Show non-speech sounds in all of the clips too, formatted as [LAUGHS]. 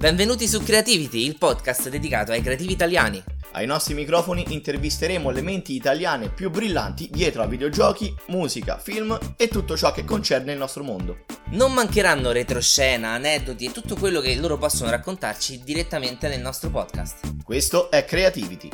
Benvenuti su Creativity, il podcast dedicato ai creativi italiani. Ai nostri microfoni intervisteremo le menti italiane più brillanti dietro a videogiochi, musica, film e tutto ciò che concerne il nostro mondo. Non mancheranno retroscena, aneddoti e tutto quello che loro possono raccontarci direttamente nel nostro podcast. Questo è Creativity.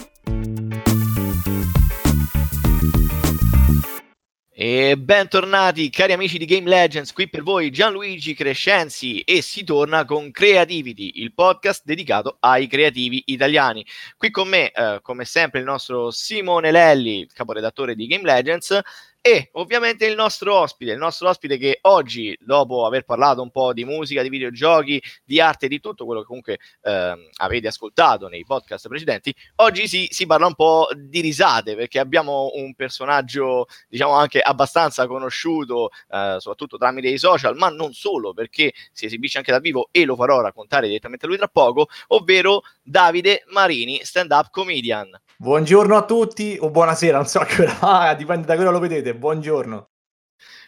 E bentornati cari amici di Game Legends, qui per voi Gianluigi Crescenzi e si torna con Creativity, il podcast dedicato ai creativi italiani. Qui con me, eh, come sempre, il nostro Simone Lelli, caporedattore di Game Legends, e ovviamente il nostro ospite, il nostro ospite che oggi, dopo aver parlato un po' di musica, di videogiochi, di arte, di tutto quello che comunque eh, avete ascoltato nei podcast precedenti, oggi si, si, parla un po' di risate perché abbiamo un personaggio, diciamo anche abbastanza conosciuto, eh, soprattutto tramite i social, ma non solo perché si esibisce anche dal vivo e lo farò raccontare direttamente a lui tra poco, ovvero Davide Marini, stand-up comedian. Buongiorno a tutti o buonasera, non so a che ora, [LAUGHS] ah, dipende da quello lo vedete. Buongiorno.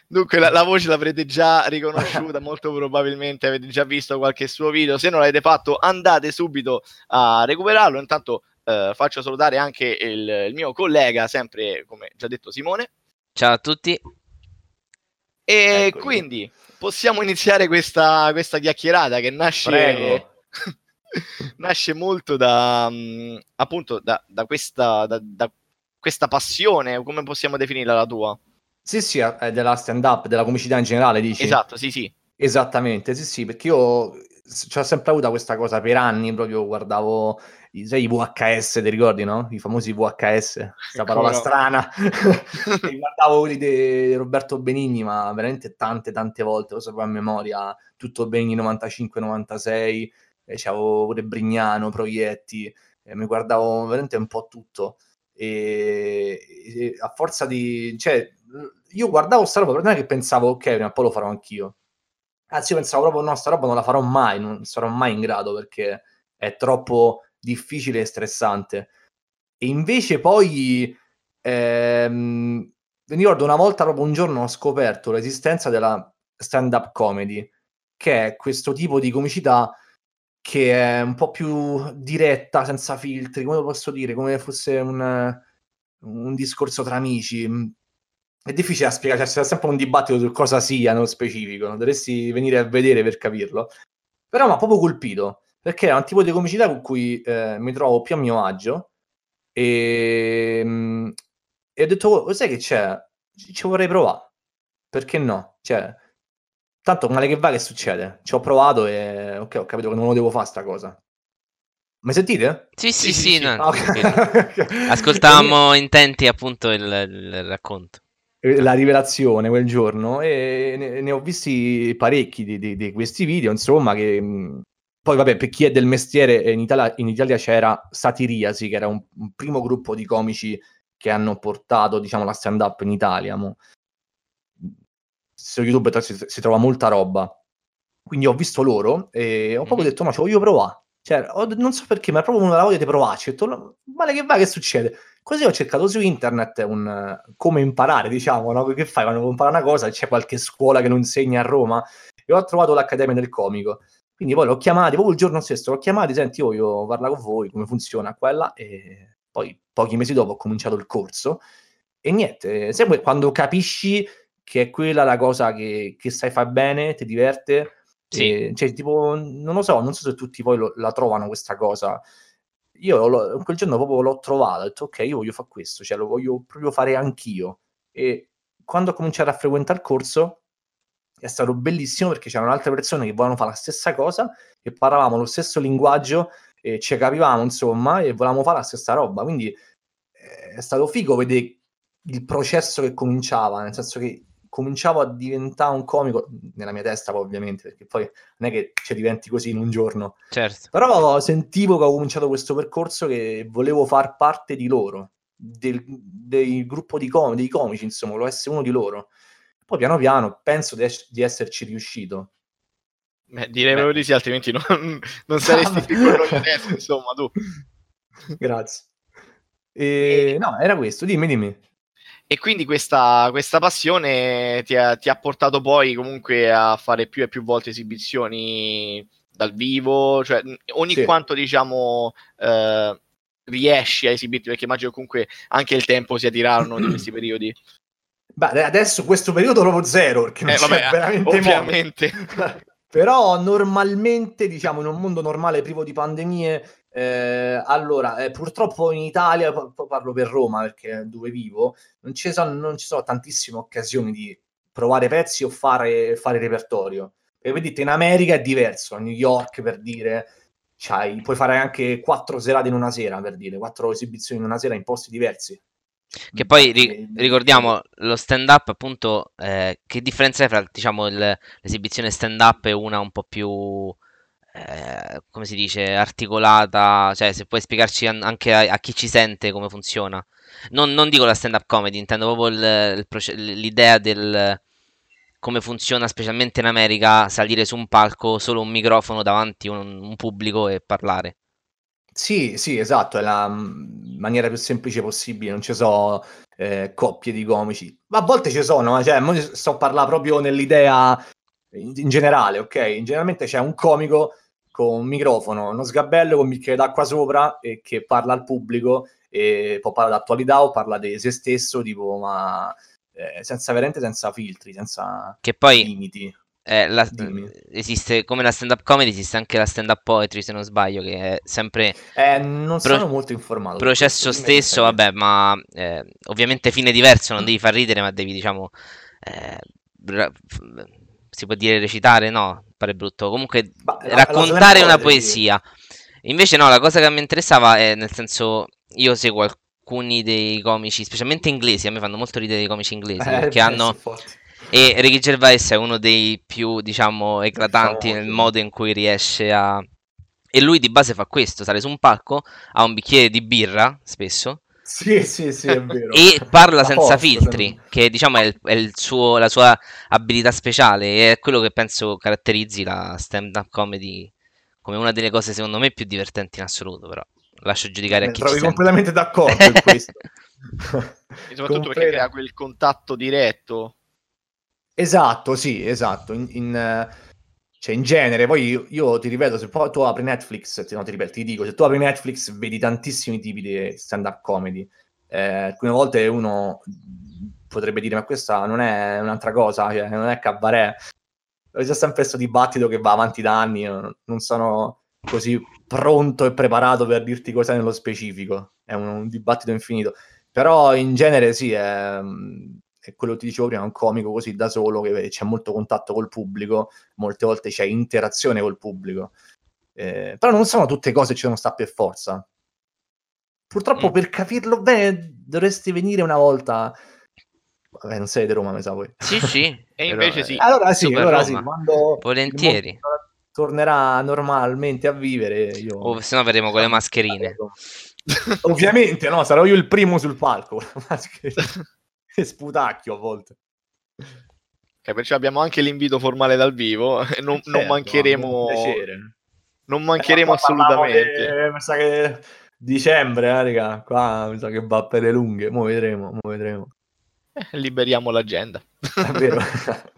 Dunque la, la, voce l'avrete già riconosciuta, molto probabilmente avete già visto qualche suo video. Se non l'avete fatto, andate subito a recuperarlo. Intanto eh, faccio salutare anche il, il, mio collega, sempre come già detto Simone. Ciao a tutti. E Eccoli. quindi possiamo iniziare questa, questa chiacchierata che nasce [LAUGHS] [LAUGHS] nasce molto da mm, appunto da, da, questa, da, da, questa passione, come possiamo definirla la tua? Sì, sì, è della stand up, della comicità in generale, dici? Esatto, sì, sì. Esattamente, sì, sì, perché io ci ho sempre avuto questa cosa per anni, proprio guardavo sai, i VHS, ti ricordi, no? I famosi VHS, questa parola no. strana. [LAUGHS] guardavo quelli di Roberto Benigni, ma veramente tante, tante volte, lo sapevo a memoria, tutto Benigni 95-96, eh, c'avevo pure Brignano, Proietti, eh, mi guardavo veramente un po' tutto. E, e a forza di... Cioè, io guardavo sta roba, non è che pensavo, ok, prima o poi lo farò anch'io. Anzi, io pensavo proprio, no, sta roba non la farò mai, non sarò mai in grado perché è troppo difficile e stressante. E invece poi, ehm, mi ricordo una volta, proprio un giorno, ho scoperto l'esistenza della stand-up comedy, che è questo tipo di comicità che è un po' più diretta, senza filtri, come lo posso dire, come fosse un, un discorso tra amici. È difficile da spiegare, cioè, c'è sempre un dibattito su cosa sia nello specifico, dovresti venire a vedere per capirlo. Però mi ha proprio colpito, perché è un tipo di comicità con cui eh, mi trovo più a mio agio e, e ho detto, oh, sai che c'è? Ci vorrei provare, perché no? Cioè, Tanto male che va che succede? Ci ho provato e ok, ho capito che non lo devo fare sta cosa. Mi sentite? Sì, sì, sì. sì, no, ah, okay. [LAUGHS] Ascoltavamo intenti appunto il, il, racconto. La rivelazione quel giorno e ne, ne ho visti parecchi di, di, di, questi video, insomma, che poi vabbè, per chi è del mestiere in Italia, in Italia c'era Satiriasi, che era un, un, primo gruppo di comici che hanno portato, diciamo, la stand-up in Italia. Mo su YouTube si, si, trova molta roba. Quindi ho visto loro e ho proprio detto, ma ci voglio provare. Cioè, ho, non so perché, ma proprio una voglia di provarci. Ho detto, male che va, che succede? Così ho cercato su internet un, come imparare, diciamo, no? Che fai quando vuoi imparare una cosa? C'è qualche scuola che lo insegna a Roma? E ho trovato l'Accademia del Comico. Quindi poi l'ho chiamati, proprio il giorno stesso, l'ho chiamati, senti, io voglio parlare con voi, come funziona quella, e poi pochi mesi dopo ho cominciato il corso. E niente, sempre quando capisci che è quella la cosa che, che sai fare bene, ti diverte. Sì. E, cioè, tipo, non lo so, non so se tutti poi lo, la trovano questa cosa. Io lo, quel giorno proprio l'ho trovata, ho detto ok, io voglio fare questo, cioè lo voglio proprio fare anch'io. E quando ho cominciato a frequentare il corso è stato bellissimo perché c'erano altre persone che volevano fare la stessa cosa e parlavamo lo stesso linguaggio e ci capivamo insomma e volevamo fare la stessa roba. Quindi eh, è stato figo vedere il processo che cominciava, nel senso che cominciavo a diventare un comico, nella mia testa ovviamente, perché poi non è che ci diventi così in un giorno. Certo. Però sentivo che ho cominciato questo percorso che volevo far parte di loro, del, del gruppo di com- dei comici, insomma, volevo essere uno di loro. Poi piano piano penso di, es- di esserci riuscito. Beh, direi proprio di sì, altrimenti non, [LAUGHS] non saresti più quello che adesso, insomma, tu. [LAUGHS] Grazie. E, no, era questo, dimmi, dimmi. E quindi questa, questa passione ti ha, ti ha, portato poi comunque a fare più e più volte esibizioni dal vivo, cioè ogni sì. quanto diciamo eh, riesci a esibirti, perché immagino comunque anche il tempo sia tirano di questi periodi. Beh, adesso questo periodo proprio zero, perché non eh, vabbè, veramente ovviamente. [LAUGHS] Però normalmente, diciamo, in un mondo normale privo di pandemie, eh, allora, eh, purtroppo in Italia, parlo per Roma perché è dove vivo, non ci, sono, non ci sono tantissime occasioni di provare pezzi o fare, fare repertorio. E vedete, in America è diverso, a New York per dire, c'hai, puoi fare anche quattro serate in una sera, per dire, quattro esibizioni in una sera in posti diversi. Che poi ri- ricordiamo lo stand up, appunto, eh, che differenza è fra diciamo, il, l'esibizione stand up e una un po' più eh, come si dice, articolata, cioè se puoi spiegarci an- anche a-, a, chi ci sente come funziona. Non, non dico la stand up comedy, intendo proprio il, il proce- l'idea del come funziona specialmente in America salire su un palco, solo un microfono davanti a un, un pubblico e parlare. Sì, sì, esatto, è la maniera più semplice possibile, non ci sono eh, coppie di comici, ma a volte ci sono, cioè, sto a parlare proprio nell'idea in, in, generale, ok? Generalmente c'è un comico con un microfono, uno sgabello con un bicchiere d'acqua sopra e che parla al pubblico e può parlare d'attualità o parla di se stesso, tipo, ma eh, senza veramente senza filtri, senza che poi, limiti. Eh, la, esiste come la stand up comedy, esiste anche la stand up poetry, se non sbaglio, che è sempre. Eh, non pro- sono molto informato. Processo stesso, vabbè, ma eh, ovviamente fine diverso, non devi far ridere, ma devi, diciamo. Eh, ra- si può dire recitare? No, pare brutto. Comunque, ma, raccontare una poesia. Invece, no, la cosa che mi interessava è nel senso, io seguo alcuni dei comici, specialmente inglesi, a me fanno molto ridere i comici inglesi, eh, perché hanno. E Ricky Gervais è uno dei più, diciamo, eclatanti nel modo in cui riesce a... E lui di base fa questo, sale su un palco, ha un bicchiere di birra, spesso, sì, sì, sì, è vero. E parla senza filtri, per... che diciamo è, il, è il suo, la sua abilità speciale e è quello che penso caratterizzi la stand-up comedy come una delle cose secondo me più divertenti in assoluto, però lascio giudicare a chi trovi completamente d'accordo in questo. [LAUGHS] e soprattutto Compre... perché crea quel contatto diretto Esatto, sì, esatto. In, in, cioè, in genere, poi io, io, ti ripeto, se poi tu apri Netflix, no, ti ripeto, ti dico, se tu apri Netflix vedi tantissimi tipi di stand-up comedy. Eh, alcune volte uno potrebbe dire, ma questa non è un'altra cosa, cioè, non è cabaret. C'è sempre questo dibattito che va avanti da anni, non sono così pronto e preparato per dirti cosa nello specifico. È un, un dibattito infinito. Però in genere sì, è, è quello che ti dicevo prima, un comico così da solo che c'è molto contatto col pubblico, molte volte c'è interazione col pubblico. Eh, però non sono tutte cose che ci sono sta per forza. Purtroppo mm. per capirlo bene dovresti venire una volta. Vabbè, non sei di Roma, mi sa voi. Sì, sì, e [LAUGHS] invece sì. Allora sì, allora sì quando volentieri tornerà normalmente a vivere, io... O se no vedremo con le mascherine. [LAUGHS] Ovviamente, no, sarò io il primo sul palco. [LAUGHS] [LAUGHS] sputacchio a volte. Eh, perciò abbiamo anche l'invito formale dal vivo [LAUGHS] e non, certo, non mancheremo. Non mancheremo eh, assolutamente. mi sa che dicembre, eh, raga. Qua mi sa che va per le lunghe. Mo vedremo, mo vedremo. Eh, liberiamo l'agenda. È vero. [LAUGHS]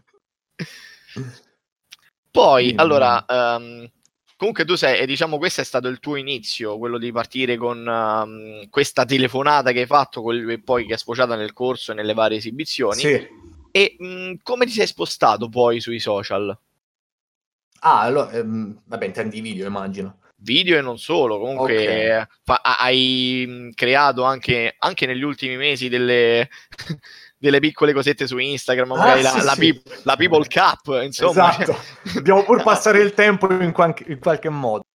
Poi, Quindi, allora, um, comunque tu sei, e diciamo questo è stato il tuo inizio, quello di partire con um, questa telefonata che hai fatto e poi che è sfociata nel corso e nelle varie esibizioni. Sì. E mh, mm, come ti sei spostato poi sui social? Ah, allora, ehm, vabbè, intendi video, immagino. Video e non solo, comunque okay. fa- hai mm, creato anche, anche negli ultimi mesi delle, delle piccole cosette su Instagram, ah, magari ah, la, sì, la, sì. Pe- la, People Cup, insomma. Esatto. [LAUGHS] Dobbiamo pur passare il tempo in, qualche, in qualche modo.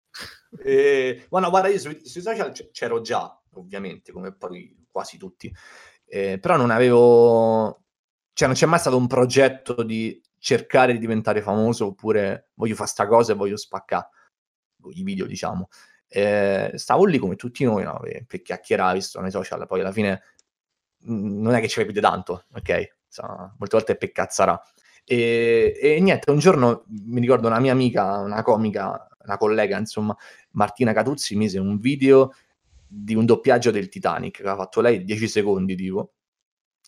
E, bueno, guarda, io sui, sui, social c'ero già, ovviamente, come poi quasi tutti, eh, però non avevo... Cioè, non c'è mai stato un progetto di cercare di diventare famoso oppure voglio fare sta cosa e voglio spaccare i video, diciamo. Eh, stavo lì come tutti noi, no? per chiacchierare, visto nei social, poi alla fine non è che ci capite tanto, ok? Insomma, molte volte è peccazzarà. E, e, niente, un giorno mi ricordo una mia amica, una comica, una collega, insomma, Martina Catuzzi, mise un video di un doppiaggio del Titanic che aveva fatto lei 10 secondi, tipo.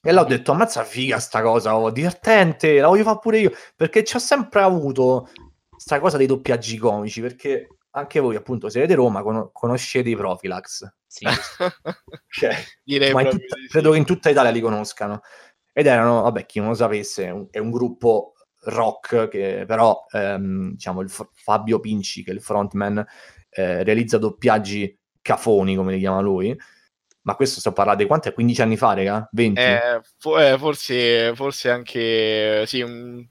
E là ho detto, ammazza figa sta cosa, oh, divertente, la voglio fare pure io, perché ci ho sempre avuto sta cosa dei doppiaggi comici, perché anche voi appunto siete Roma, con- conoscete i Profilax. Sì. [LAUGHS] cioè, ma tutta, sì. credo che in tutta Italia li conoscano. Ed erano, vabbè, chi non lo sapesse, è un, è un gruppo rock che però, ehm, diciamo, il F- Fabio Pinci, che è il frontman, eh, realizza doppiaggi cafoni, come li chiama lui. Ma questo sto parlando di quanto è? 15 anni fa, raga? 20? Eh, fo- eh, forse, forse anche, sì, un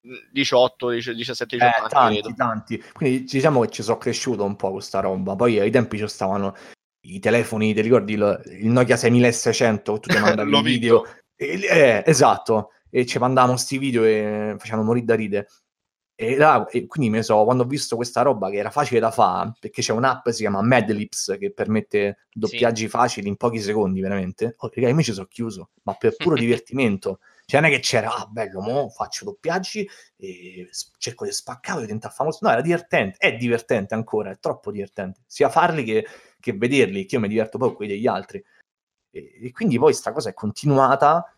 18, 17, 18 eh, tanti, credo. tanti. Quindi diciamo che ci sono cresciuto un po' questa roba. Poi ai tempi ci stavano i telefoni, ti ricordi il, il Nokia 6600 tu ti [LAUGHS] mandavi il video? E, eh, esatto, e ci mandavamo sti video e facevano morire da ride. E, là, e quindi mi so, quando ho visto questa roba che era facile da fare, perché c'è un'app che si chiama Madlips che permette doppiaggi sì. facili in pochi secondi, veramente. Oh, raga, ci sono chiuso, ma per puro [LAUGHS] divertimento. Cioè, non è che c'era, ah, bello, mo faccio doppiaggi e cerco di spaccare diventare famoso. No, era divertente, è divertente ancora, è troppo divertente. Sia farli che, che vederli, che io mi diverto poi con quelli degli altri. E, e, quindi poi sta cosa è continuata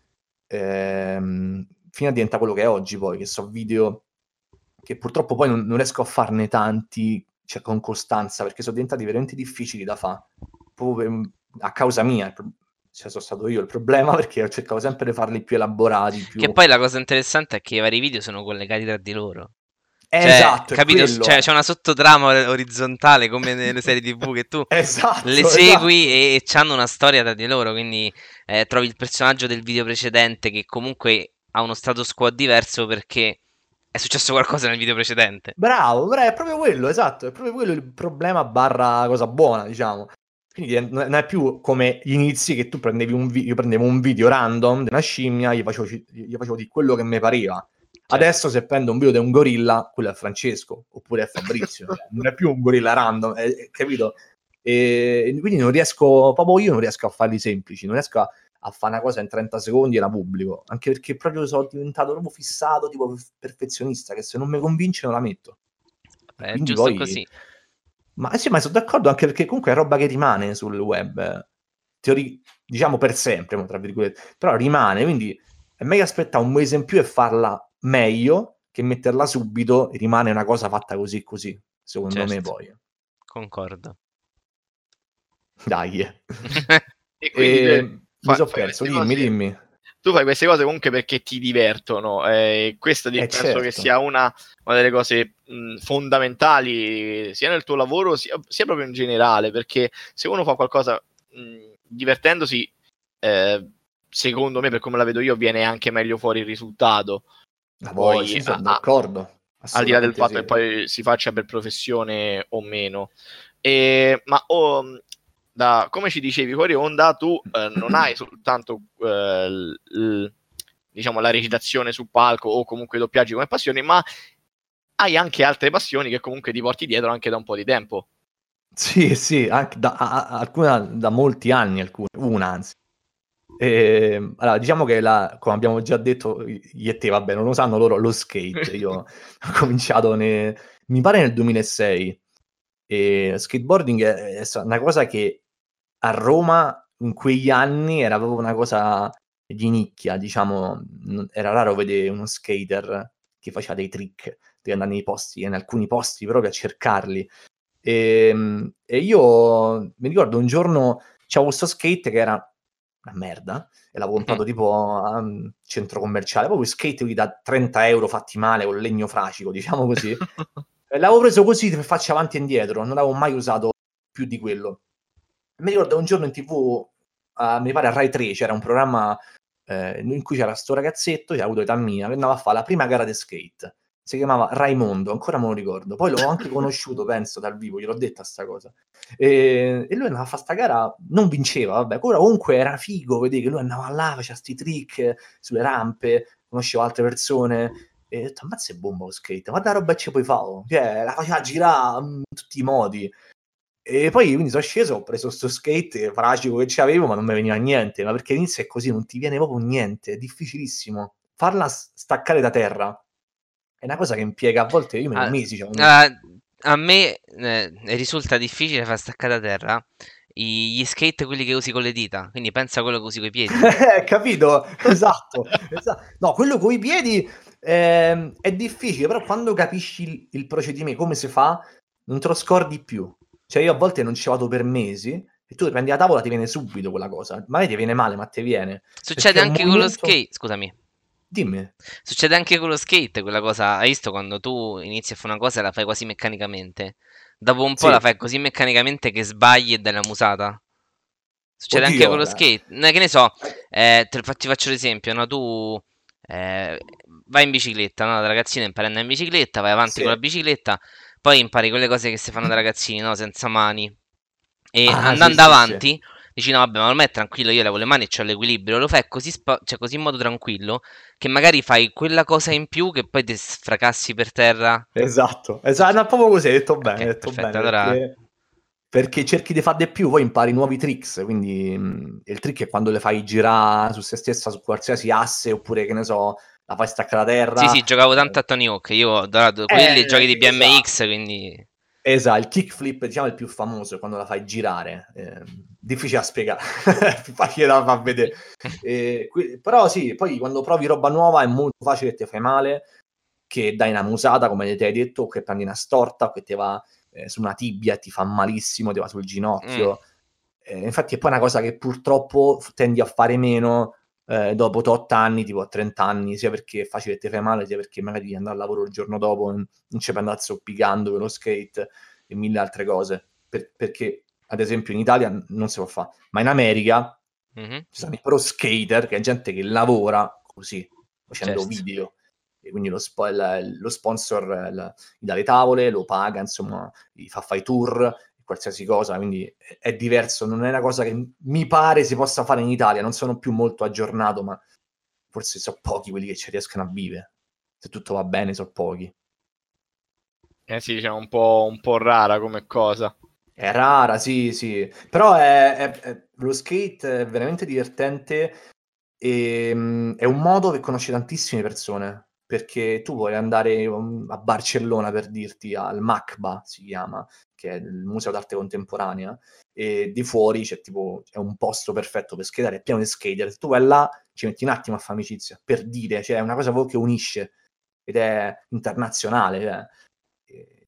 ehm, fino a diventare quello che è oggi poi, che so video che purtroppo poi non, non riesco a farne tanti cioè, con costanza, perché sono diventati veramente difficili da fare, proprio a causa mia, cioè sono stato io il problema [LAUGHS] perché ho cercato sempre di farli più elaborati. Più... Che poi la cosa interessante è che i vari video sono collegati tra di loro. Eh, cioè, esatto, capito? Cioè, c'è una sottotrama orizzontale come nelle [LAUGHS] serie TV che tu esatto, le segui esatto. e, e hanno una storia tra di loro. Quindi eh, trovi il personaggio del video precedente che comunque ha uno status quo diverso perché è successo qualcosa nel video precedente. Bravo, bravo, è proprio quello, esatto, è proprio quello il problema barra cosa buona, diciamo. Quindi non è più come gli inizi che tu prendevi un video, io prendevo un video random di una scimmia, gli facevo, gli facevo di quello che mi pareva. Certo. Adesso se prendo un video di un gorilla, quello è Francesco, oppure è Fabrizio, [LAUGHS] non è più un gorilla random, è, capito? E quindi non riesco, proprio io non riesco a farli semplici, non riesco a, a fare una cosa in 30 secondi e la pubblico, anche perché proprio sono diventato proprio fissato, tipo perfezionista, che se non mi convince non la metto. Beh, è giusto poi... così. Ma sì, ma sono d'accordo anche perché comunque è roba che rimane sul web, teori- diciamo per sempre, tra virgolette, però rimane, quindi è meglio aspettare un mese in più e farla meglio che metterla subito rimane una cosa fatta così così, secondo certo. me poi. Concordo. Dai. [LAUGHS] e quindi... E mi sono perso, dimmi, dimmi. Tu fai queste cose comunque perché ti divertono e questo eh, penso certo. che sia una, una delle cose mh, fondamentali sia nel tuo lavoro sia, sia, proprio in generale perché se uno fa qualcosa mh, divertendosi eh, secondo me per come la vedo io viene anche meglio fuori il risultato ah, poi sì, sono a, d'accordo al di là del fatto sì. che poi si faccia per professione o meno e, ma oh, da, come ci dicevi fuori onda, tu eh, non hai soltanto eh, l, l, diciamo, la recitazione sul palco o comunque i doppiaggi come passione, ma hai anche altre passioni che comunque ti porti dietro anche da un po' di tempo. Sì, sì, anche da, a, alcuna, da molti anni, alcune, una anzi. E, ehm, allora, diciamo che la, come abbiamo già detto, io e te, vabbè, non lo sanno loro, lo skate. Io [LAUGHS] ho cominciato, ne, mi pare nel 2006. E skateboarding è, è una cosa che a Roma in quegli anni era proprio una cosa di nicchia, diciamo, era raro vedere uno skater che faceva dei trick, di andare nei posti, in alcuni posti proprio a cercarli. E, ehm, e io mi ricordo un giorno c'avevo questo skate che era una merda e l'avevo comprato mm. tipo a un centro commerciale, proprio skate da 30 euro fatti male con legno fracico, diciamo così. [LAUGHS] l'avevo preso così per farci avanti e indietro, non l'avevo mai usato più di quello mi ricordo un giorno in tv, uh, mi pare a Rai 3, c'era un programma eh, in cui c'era sto ragazzetto, che ha avuto età mia, che andava a fare la prima gara di skate. Si chiamava Raimondo, ancora me lo ricordo. Poi l'ho anche [LAUGHS] conosciuto, penso, dal vivo, gliel'ho detta sta cosa. E, e lui andava a fare sta gara, non vinceva, vabbè, comunque era figo, vedi che lui andava là, faceva sti trick sulle rampe, conosceva altre persone. E ho detto, ammazza è bomba lo skate, ma da roba ci puoi fare? Cioè, la faceva girare in tutti i modi. E poi quindi sono sceso, ho preso sto skate fracico che c'avevo, ma non mi veniva niente. Ma perché all'inizio è così, non ti viene proprio niente, è difficilissimo. Farla staccare da terra è una cosa che impiega a volte io uh, mesi. Cioè, uh, a me eh, risulta difficile far staccare da terra gli skate quelli che usi con le dita, quindi pensa a quello che usi con i piedi. [LAUGHS] Capito? Esatto, esatto. No, quello con i piedi eh, è difficile, però quando capisci il, il, procedimento, come si fa, non te lo scordi più. Cioè io a volte non ci vado per mesi e tu prendi la tavola ti viene subito quella cosa. Magari ti viene male, ma ti viene. Succede anche con lo skate, scusami. Dimmi. Succede anche con lo skate, quella cosa, hai visto quando tu inizi a fare una cosa e la fai quasi meccanicamente? Dopo un po' sì. la fai così meccanicamente che sbagli e dai una musata. Succede Oddio, anche con lo skate. No, che ne so, eh, te ti faccio l'esempio, no? Tu eh, vai in bicicletta, no? Da ragazzino impari a andare in bicicletta, vai avanti sì. con la bicicletta, poi impari quelle cose che si fanno da ragazzini, no? Senza mani. E ah, andando sì, avanti, dici no vabbè ma ormai è tranquillo io levo le mani e ho l'equilibrio lo fai così, spa- cioè, così in modo tranquillo che magari fai quella cosa in più che poi ti sfracassi per terra esatto esatto no, proprio così hai detto bene okay, detto perfetto, bene allora... perché, perché, cerchi di fare di più poi impari nuovi tricks quindi mh, mm, il trick è quando le fai girare su se stessa su qualsiasi asse oppure che ne so la fai staccare la terra sì sì giocavo tanto a Tony Hawk io ho adorato quelli eh, giochi di BMX esatto. quindi Esatto, il kickflip diciamo è il più famoso quando la fai girare, eh, difficile da spiegare, [LAUGHS] più facile da far vedere. [LAUGHS] Eh, qui, però sì, poi quando provi roba nuova è molto facile che ti fai male, che dai una musata come ti hai detto, o che prendi una storta, o che ti va eh, su una tibia e ti fa malissimo, ti va sul ginocchio. Mm. Eh, infatti è poi una cosa che purtroppo tendi a fare meno eh, dopo 8 anni, tipo a 30 anni, sia perché è facile ti fai male, sia perché magari devi andare al lavoro il giorno dopo, non ci puoi andare zoppicando con lo skate e mille altre cose. Per, perché, ad esempio, in Italia non si può fare, ma in America mm-hmm. ci sono i pro skater, che è gente che lavora così, facendo certo. video. E quindi lo, spo- lo sponsor gli dà le tavole, lo paga, insomma, gli fa fare i tour qualsiasi cosa, quindi è diverso, non è una cosa che mi pare si possa fare in Italia, non sono più molto aggiornato, ma forse sono pochi quelli che ci riescono a vivere. Se tutto va bene, sono pochi. Eh sì, diciamo un po', un po' rara come cosa. È rara, sì, sì. Però è, è, è, lo skate è veramente divertente e mm, è un modo che conosce tantissime persone perché tu vuoi andare um, a Barcellona per dirti al MACBA si chiama, che è il Museo d'Arte Contemporanea, e di fuori c'è tipo è un posto perfetto per skateare, è pieno di skater. Tu vai là, ci metti un attimo a fare amicizia per dire, cioè è una cosa che unisce ed è internazionale. Cioè.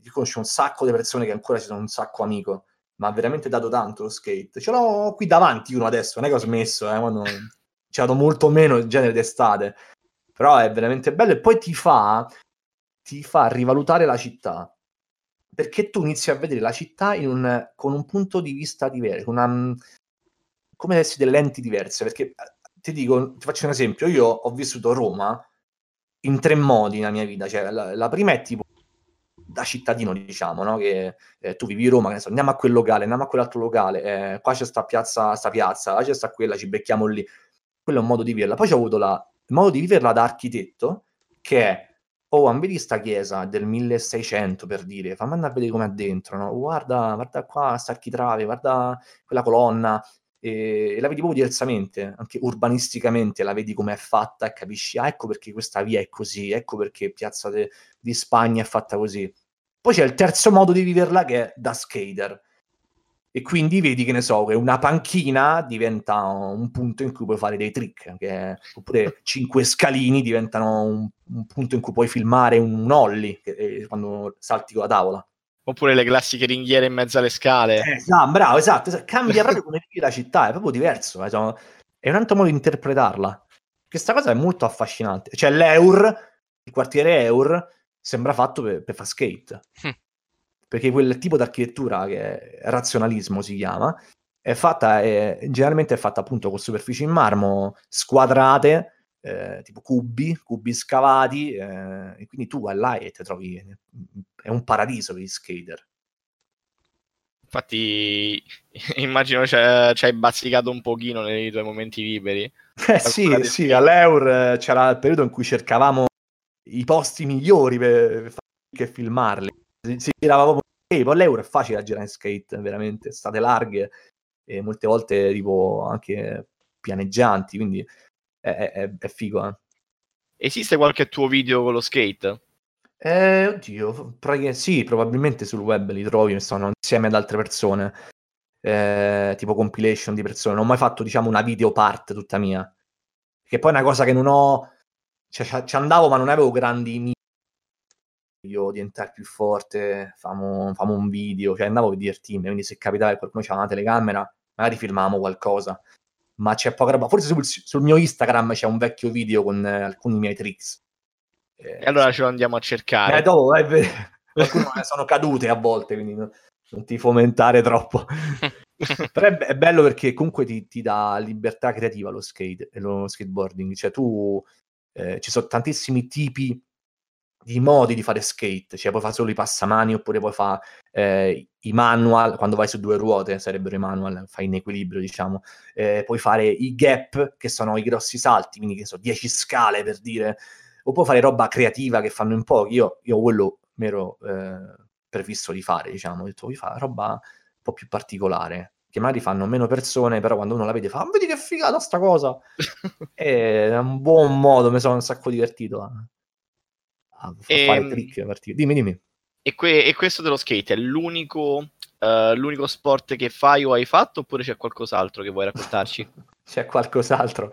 Io conosco un sacco di persone che ancora si sono un sacco amico, ma ha veramente dato tanto lo skate. Ce l'ho qui davanti uno adesso, non è che ho smesso, eh, quando... ci vado molto meno in genere d'estate però è veramente bello e poi ti fa, ti fa rivalutare la città perché tu inizi a vedere la città un, con un punto di vista diverso, una, come avessi delle lenti diverse. Perché eh, ti dico, ti faccio un esempio: io ho vissuto Roma in tre modi nella mia vita. Cioè, la, la prima è tipo da cittadino, diciamo, no? che eh, tu vivi Roma, che so, andiamo a quel locale, andiamo a quell'altro locale, eh, qua c'è sta piazza, sta piazza, là c'è sta quella, ci becchiamo lì. Quello è un modo di vederla. Poi ho avuto la il modo di viverla da architetto, che è oh, vedi sta chiesa del 1600 per dire, fammi andare a vedere com'è dentro, no? guarda, guarda qua, sta architrave, guarda quella colonna, e, e, la vedi proprio diversamente, anche urbanisticamente la vedi com'è fatta e capisci, ah, ecco perché questa via è così, ecco perché Piazza de, di Spagna è fatta così. Poi c'è il terzo modo di viverla che è da skater, e quindi vedi che ne so, che una panchina diventa un punto in cui puoi fare dei trick, che, oppure cinque scalini diventano un, un, punto in cui puoi filmare un ollie che, eh, quando salti con la tavola. Oppure le classiche ringhiere in mezzo alle scale. No, bravo, esatto, esatto. cambia proprio come vivi la città, è proprio diverso, eh, è un altro modo di interpretarla. Questa cosa è molto affascinante. Cioè l'Eur, il quartiere Eur, sembra fatto per, per fare skate. Perché quel tipo di architettura che razionalismo si chiama, è fatta, è, generalmente è fatta appunto con superfici in marmo squadrate, eh, tipo cubi, cubi scavati, eh, e quindi tu vai là e ti trovi, è un paradiso per gli skater. Infatti, [LAUGHS] immagino ci hai bazzicato un pochino nei tuoi momenti liberi. Eh sì, sì, all'Eur c'era il periodo in cui cercavamo i posti migliori per, per filmarli. Si girava proprio poi l'euro è facile da girare in skate, veramente, state larghe e molte volte tipo anche pianeggianti, quindi è, è, è figo. Eh. Esiste qualche tuo video con lo skate? Eh, oddio, sì, probabilmente sul web li trovi, sono insieme ad altre persone. eh, tipo compilation di persone, non ho mai fatto, diciamo, una video part tutta mia. Che poi è una cosa che non ho... Cioè, ci andavo, ma non avevo grandi io diventare più forte, famo, famo un video, cioè andavo a divertirmi, quindi se capitava che qualcuno c'era una telecamera, magari filmavamo qualcosa, ma c'è poca roba, forse sul, sul mio Instagram c'è un vecchio video con eh, alcuni miei tricks. Eh, e allora ce lo andiamo a cercare. Eh, dopo, [LAUGHS] eh, alcune sono cadute a volte, quindi no, non ti fomentare troppo. [LAUGHS] Però è, è, bello perché comunque ti, ti, dà libertà creativa lo skate e lo skateboarding, cioè tu... Eh, ci sono tantissimi tipi di modi di fare skate, cioè puoi fare solo i passamani oppure puoi fare eh, i manual, quando vai su due ruote sarebbero i manual, fai in equilibrio diciamo, eh, puoi fare i gap che sono i grossi salti, quindi che sono 10 scale per dire, o puoi fare roba creativa che fanno in pochi, io, io quello mi ero eh, previsto di fare, diciamo, ho detto vuoi fare roba un po' più particolare, che magari fanno meno persone, però quando uno la vede fa, ah, vedi che figata sta cosa, [LAUGHS] è un buon modo, mi sono un sacco divertito. Eh a e, fare ehm, trick. Dimmi, dimmi. E, que- e, questo dello skate è l'unico, uh, l'unico sport che fai o hai fatto oppure c'è qualcos'altro che vuoi raccontarci? [LAUGHS] c'è qualcos'altro.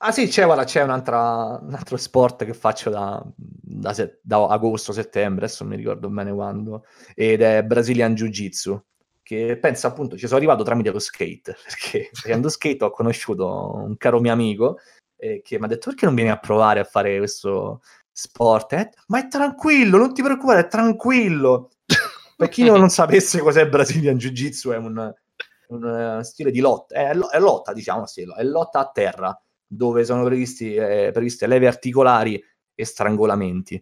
Ah sì, c'è, guarda, c'è un altro sport che faccio da, da, se- da agosto-settembre, adesso non mi ricordo bene quando, ed è Brazilian Jiu-Jitsu, che penso appunto ci sono arrivato tramite lo skate, [LAUGHS] perché facendo skate ho conosciuto un caro mio amico eh, che mi ha detto perché non vieni a provare a fare questo, sport, eh? ma è tranquillo, non ti preoccupare, è tranquillo. per chi non [LAUGHS] sapesse cos'è Brazilian Jiu-Jitsu, è un, un uh, stile di lotta, è, è, lotta, diciamo, sì, è lotta a terra, dove sono previsti, eh, previste leve articolari e strangolamenti.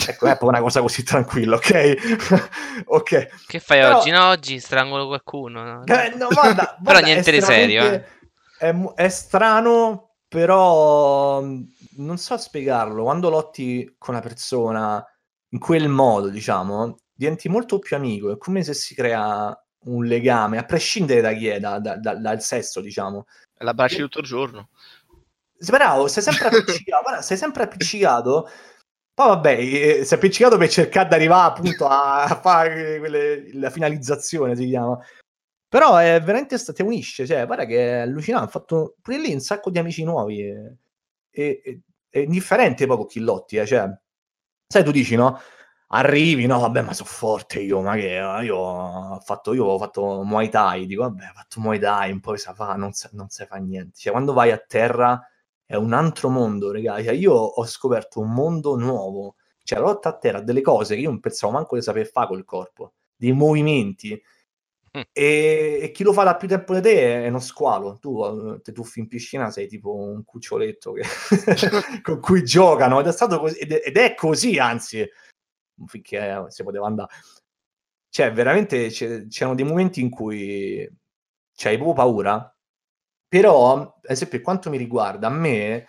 Ecco, è proprio una cosa così tranquilla, ok? [LAUGHS] ok. Che fai Però... oggi? No, oggi strangolo qualcuno. No? Eh, no, guarda, [LAUGHS] guarda, Però niente di serio. Eh. È, è strano, però non so spiegarlo, quando lotti con una persona in quel modo, diciamo, diventi molto più amico, è come se si crea un legame, a prescindere da chi è, da, da, da, dal sesso, diciamo. L'abbracci e... tutto il giorno. Bravo, sei sempre appiccicato, sei sempre appiccicato. Poi vabbè, eh, sei appiccicato per cercare di arrivare appunto a, a fare quelle, la finalizzazione, si chiama. Però è veramente, ti unisce, cioè, guarda che è allucinante, ho fatto pure lì un sacco di amici nuovi. E e, e, indifferente proprio chi lotti, eh, cioè, sai, tu dici, no? Arrivi, no, vabbè, ma sono forte io, ma che io ho fatto, io ho fatto Muay Thai, dico, vabbè, ho fatto Muay Thai, un po' sa fa, non, sa, non sai fa niente. Cioè, quando vai a terra è un altro mondo, ragazzi. Cioè, io ho scoperto un mondo nuovo. Cioè, la lotta a terra delle cose che io non pensavo manco di saper fare col corpo, dei movimenti. E, e, chi lo fa da più tempo di te è uno squalo. Tu eh, ti tuffi in piscina, sei tipo un cuccioletto che... [LAUGHS] con cui giocano. Ed è, stato così, ed, ed è così, anzi, finché si poteva andare. Cioè, veramente c'erano dei momenti in cui c'hai proprio paura. Però, ad esempio, per quanto mi riguarda, a me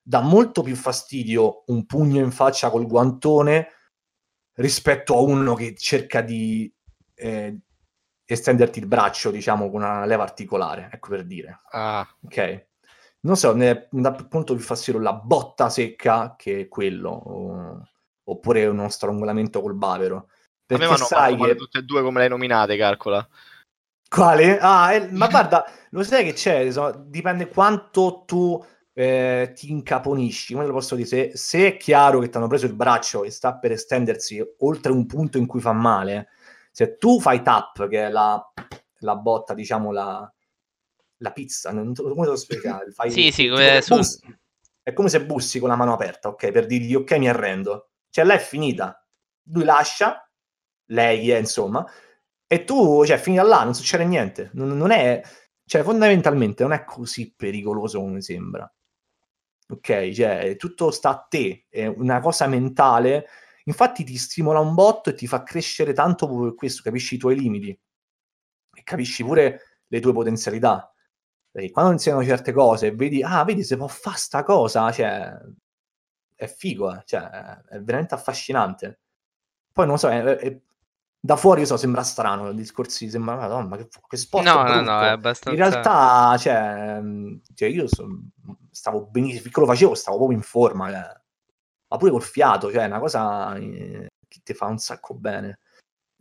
dà molto più fastidio un pugno in faccia col guantone rispetto a uno che cerca di, eh, estenderti il braccio, diciamo, con una leva articolare, ecco per dire. Ah. Ok. Non so, ne, dal punto di fastidio la botta secca che è quello, o, oppure uno strangolamento col bavero. Perché A me sai che... tutte e due come le hai nominate, calcola. Quale? Ah, eh, ma [LAUGHS] guarda, lo sai che c'è, insomma, dipende quanto tu eh, ti incaponisci, come lo posso dire, se, se è chiaro che ti hanno preso il braccio e sta per estendersi oltre un punto in cui fa male, se tu fai tap, che è la, la botta, diciamo, la, la pizza, non, come devo spiegare? Fai, sì, sì, come su... è come se bussi con la mano aperta, ok? Per dirgli, ok, mi arrendo. Cioè, lei è finita. Lui lascia, lei è, insomma, e tu, cioè, finita là, non succede niente. Non, non è... Cioè, fondamentalmente non è così pericoloso come sembra. Ok? Cioè, tutto sta a te, è una cosa mentale Infatti ti stimola un botto e ti fa crescere tanto proprio per questo, capisci i tuoi limiti e capisci pure le tue potenzialità. Perché quando insegnano certe cose e vedi, ah, vedi se può fare sta cosa, cioè, è figo, eh? cioè, è veramente affascinante. Poi non so, è, è, da fuori so, sembra strano, i discorsi sembra, madonna, che, che sport No, no, no, è abbastanza... In realtà, cioè, cioè io so, stavo benissimo, finché lo facevo stavo proprio in forma, cioè ma pure col fiato, cioè è una cosa eh, che ti fa un sacco bene.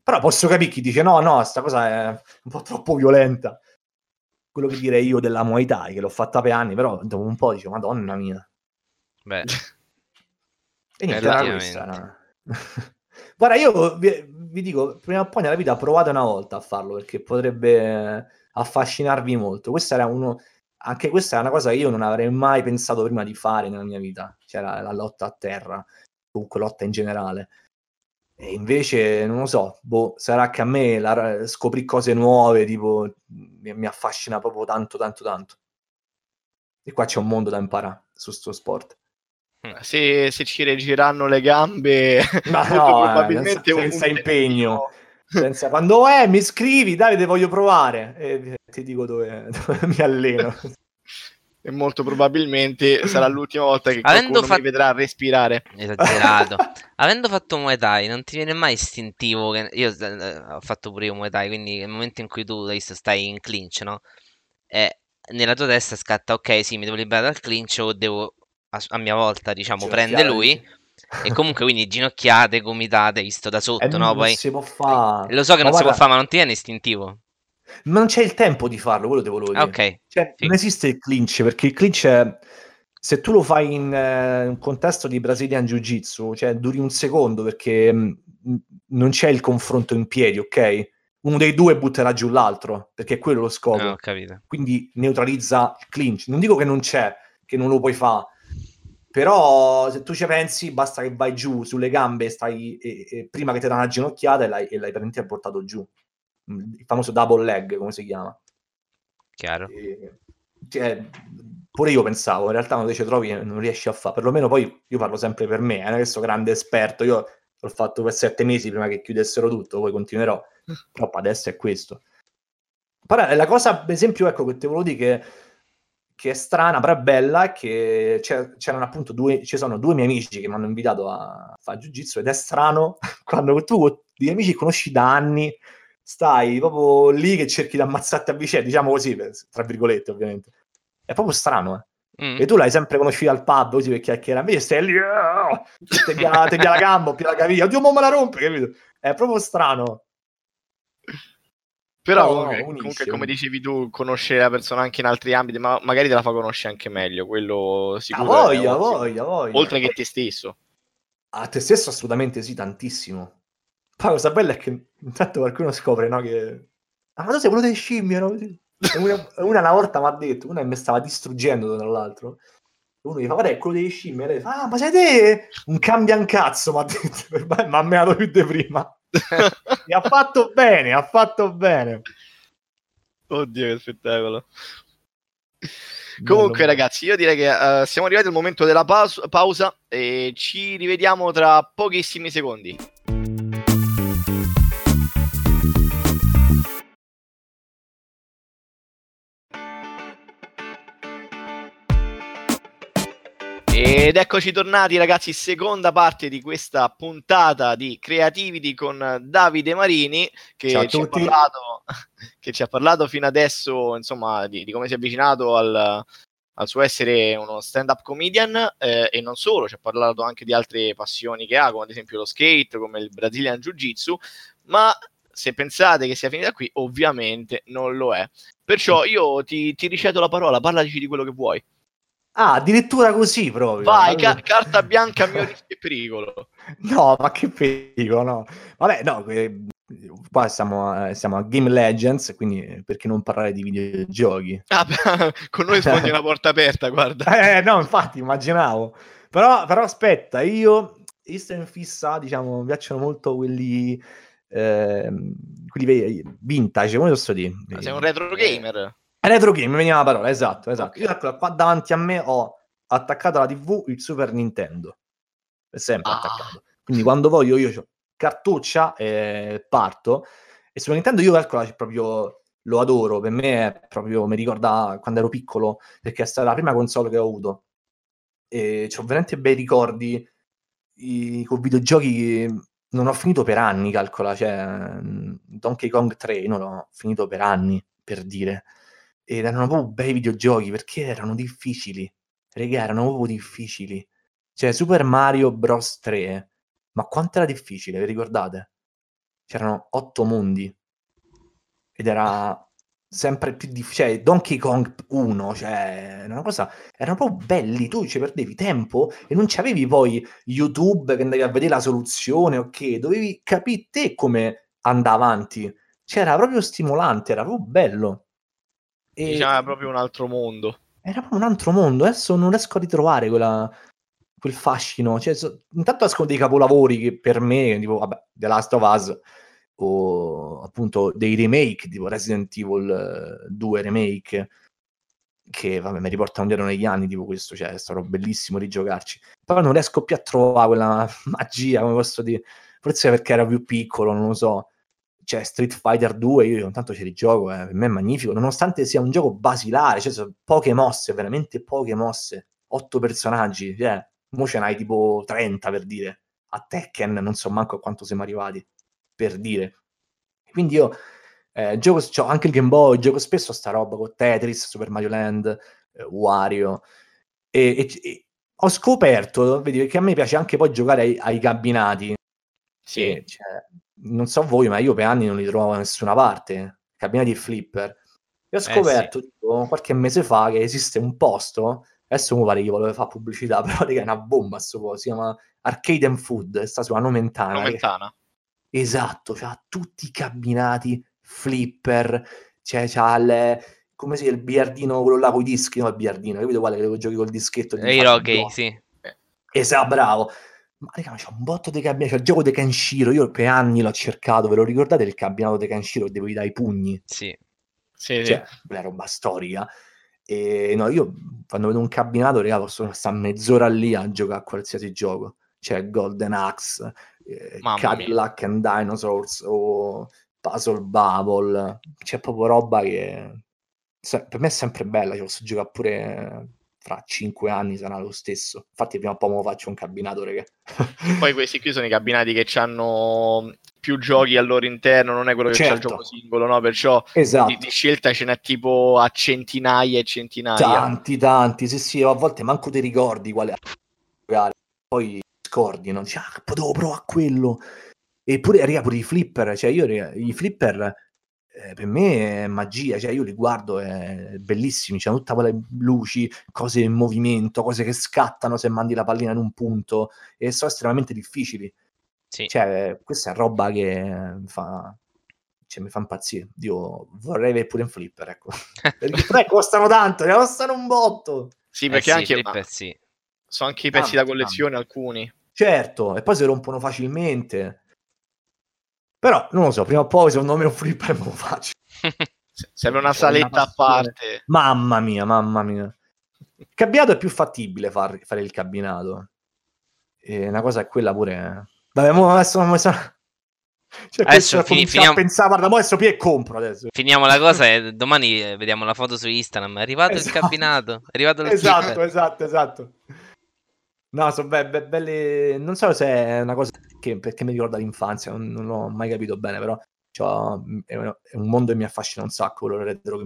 Però posso capire chi dice no, no, sta cosa è un po' troppo violenta. Quello che direi io della Muay Thai, che l'ho fatta per anni, però dopo un po' dice, madonna mia. Beh. e niente, era questa. [LAUGHS] Guarda, io vi, vi, dico, prima o poi nella vita provate una volta a farlo, perché potrebbe affascinarvi molto. Questa era uno... Anche questa è una cosa che io non avrei mai pensato prima di fare nella mia vita, cioè la, la lotta a terra, comunque lotta in generale e invece, non lo so, boh, sarà che a me la, scoprì cose nuove, tipo, mi, mi, affascina proprio tanto, tanto, tanto. E qua c'è un mondo da imparare su sto sport. Mm. Se, se ci reggeranno le gambe, Ma [LAUGHS] no, eh, probabilmente senza, senza un... impegno. Senza, quando è, mi scrivi, Davide, voglio provare. E ti dico dove, [LAUGHS] dove mi alleno e molto probabilmente sarà l'ultima volta che Avendo fatto... mi vedrà respirare. Esagerato. [LAUGHS] Avendo fatto Muay Thai, non ti viene mai istintivo che... Io eh, ho fatto pure io Muay Thai, quindi nel momento in cui tu stai in clinch, no? E nella tua testa scatta, ok, sì, mi devo liberare dal clinch o devo a, a mia volta, diciamo, prende lui. E comunque quindi ginocchiate, gomitate, visto da sotto, eh, no? Poi... si può fare. Lo so che ma non guarda... si può fare, ma non ti viene istintivo. Ma non c'è il tempo di farlo, quello te volevo dire. Ok. Cioè, sì. Non esiste il clinch, perché il clinch è... Se tu lo fai in uh, un contesto di Brazilian Jiu-Jitsu, cioè duri un secondo perché mh, mm, non c'è il confronto in piedi, ok? Uno dei due butterà giù l'altro, perché è quello lo scopo. No, capito. Quindi neutralizza il clinch. Non dico che non c'è, che non lo puoi fare, però se tu ci pensi basta che vai giù sulle gambe stai, e, e prima che ti dà una ginocchiata e l'hai, e l'hai portato giù il famoso double leg, come si chiama. Chiaro. E, cioè, pure io pensavo, in realtà quando ci trovi non riesci a fare, perlomeno poi io parlo sempre per me, eh, non è che sono grande esperto, io l'ho fatto per sette mesi prima che chiudessero tutto, poi continuerò, però adesso è questo. Però la cosa, per esempio, ecco, che ti volevo dire che, che è strana, però è bella, che c'erano appunto due, ci sono due miei amici che mi hanno invitato a fare jiu-jitsu ed è strano [LAUGHS] quando tu di amici conosci da anni, stai proprio lì che cerchi di ammazzarti a vicenda, diciamo così, tra virgolette ovviamente. È proprio strano, eh. Mm. E tu l'hai sempre conosciuto al pub così per chiacchierare, invece stai lì, oh, ti via la gamba, ti la caviglia, oddio, mo me la rompe, capito? È proprio strano. Però no, comunque, no, comunque, come dicevi tu, conoscere la persona anche in altri ambiti, ma magari te la fa conoscere anche meglio, quello sicuro. Ah, voglia, voglia, voglia. Oltre che te stesso. A te stesso assolutamente sì, tantissimo. Poi la cosa bella è che intanto qualcuno scopre, no, che... Ah, ma tu sei quello delle scimmie, no? Una, una, una volta mi ha detto, una mi stava distruggendo tra l'altro. Uno gli fa, guarda, è quello delle scimmie. E lei fa, ah, ma sei te? Un cambia un cazzo, mi ha detto. [LAUGHS] Ma mi ha dato più di prima. E [LAUGHS] ha fatto bene, ha fatto bene. Oddio, che spettacolo. Comunque, bello. ragazzi, io direi che uh, siamo arrivati al momento della paus- pausa e ci rivediamo tra pochissimi secondi. Ed eccoci tornati ragazzi, seconda parte di questa puntata di Creativity con Davide Marini che, ci ha, parlato, [LAUGHS] che ci ha parlato fino adesso insomma di, di come si è avvicinato al, al, suo essere uno stand-up comedian eh, e non solo, ci ha parlato anche di altre passioni che ha come ad esempio lo skate, come il Brazilian Jiu-Jitsu, ma se pensate che sia finita qui ovviamente non lo è. Perciò io ti, ti riceto la parola, parlaci di quello che vuoi. Ah, addirittura così proprio. Vai, allora... ca- carta bianca a mio [LAUGHS] rischio e pericolo. No, ma che pericolo, no. Vabbè, no, eh, qua siamo, siamo, a Game Legends, quindi perché non parlare di videogiochi? Ah, [LAUGHS] con noi sfondi una porta aperta, guarda. [LAUGHS] Eh, no, infatti, immaginavo. Però, però aspetta, io, io sto in fissa, diciamo, mi piacciono molto quelli... Eh, quelli vintage, come posso dire? sei un retro gamer? Retro game, mi veniva la parola, esatto, esatto. Io ecco, qua davanti a me ho attaccato alla TV il Super Nintendo. È sempre ah. attaccato. Quindi quando voglio io ho cartuccia e parto. E Super Nintendo io calcolo proprio lo adoro, per me è proprio, mi ricorda quando ero piccolo, perché è stata la prima console che ho avuto. E ho veramente bei ricordi i, con videogiochi non ho finito per anni, calcola, cioè Donkey Kong 3 non ho finito per anni, per dire erano proprio bei videogiochi perché erano difficili. Regà, erano proprio difficili. Cioè, Super Mario Bros. 3, ma quanto era difficile, vi ricordate? c'erano otto mondi ed era sempre più difficile. Cioè, Donkey Kong 1, cioè, una cosa, erano proprio belli, tu ci perdevi tempo e non c'avevi poi YouTube che andavi a vedere la soluzione, ok, dovevi capire te come andava avanti. Cioè, proprio stimolante, era proprio bello. E... Diciamo, proprio un altro mondo. Era proprio un altro mondo, adesso non riesco a ritrovare quella, quel fascino. Cioè, so, intanto escono dei capolavori che per me, tipo, vabbè, The Last of Us, o appunto dei remake tipo Resident Evil 2 remake che vabbè mi riportano indietro negli anni tipo questo cioè è stato bellissimo rigiocarci però non riesco più a trovare quella [LAUGHS] magia come posso dire forse perché era più piccolo non lo so cioè Street Fighter 2 io intanto ci rigioco eh, per me è magnifico nonostante sia un gioco basilare cioè sono poche mosse veramente poche mosse otto personaggi cioè mo ce n'hai tipo 30 per dire a Tekken non so manco a quanto siamo arrivati per dire. Quindi io eh, gioco, cioè, anche il Game Boy, gioco spesso a sta roba con Tetris, Super Mario Land, eh, Wario. E, e, e, ho scoperto, vedi, che a me piace anche poi giocare ai, ai cabinati. Sì. Cioè, non so voi, ma io per anni non li trovo da nessuna parte. Cabinati e flipper. E ho scoperto eh sì. tipo, qualche mese fa che esiste un posto. Adesso mi pare che volevo fare pubblicità, [LAUGHS] però è una bomba sto po'. Si chiama Arcade and Food, sta sulla Nomentana. Nomentana. Che Esatto, c'ha tutti i cabinati, flipper, cioè c'ha le, come si il biliardino, quello là con i dischi, no il biliardino, capito quale che giochi col dischetto? E i rocky, sì. Esatto, bravo. Ma raga, c'è un botto di cabinati, c'è il gioco di Kenshiro, io per anni l'ho cercato, ve lo ricordate il cabinato di Kenshiro devo dare i pugni? Sì. Sì, cioè, una roba storica. E no, io quando vedo un cabinato, raga, posso stare mezz'ora lì a giocare a qualsiasi gioco. C'è Golden Axe, eh, Cadillac and Dinosaurs o Puzzle Bubble, c'è proprio roba che per me è sempre bella, ci posso giocare pure fra cinque anni sarà lo stesso. Infatti, prima o poi faccio un cabinato, raga. Poi [LAUGHS] questi qui sono i cabinati che hanno più giochi al loro interno, non è quello che certo. c'è il gioco singolo, no? Perciò esatto. di, di, scelta ce n'è tipo a centinaia e centinaia. Tanti, tanti, sì, sì, a volte manco ti ricordi quale poi scordi, no? Dici, ah, potevo provare quello. Eppure arriva pure i flipper, cioè io i flipper eh, per me è magia, cioè io li guardo, è bellissimi, c'è tutta quelle luci, cose in movimento, cose che scattano se mandi la pallina in un punto e sono estremamente difficili. Sì. Cioè, questa è roba che fa, cioè, mi fa impazzire. Io vorrei avere pure un flipper, ecco. [LAUGHS] Perché costano tanto, ne costano un botto. Sì, perché eh sì, anche flipper, sì. sono anche i pezzi ah, da collezione ah. alcuni. Certo, e poi si rompono facilmente. Però, non lo so, prima o poi secondo me un flipper me lo faccio. [LAUGHS] Serve una saletta una a parte. Mamma mia, mamma mia. Il cabinato è più fattibile far, fare il cabinato. E una cosa è quella pure... Vabbè, mo adesso... adesso... Cioè, adesso fini, finiamo... a pensare, guarda, adesso più e compro adesso. Finiamo la cosa e domani vediamo la foto su Instagram. È arrivato esatto. il cabinato. È arrivato il Esatto, esatto, esatto. No, sono be- be- belle. Non so se è una cosa che perché mi ricorda l'infanzia, non, non l'ho mai capito bene, però cioè, è, un mondo che mi affascina un sacco, quello retro,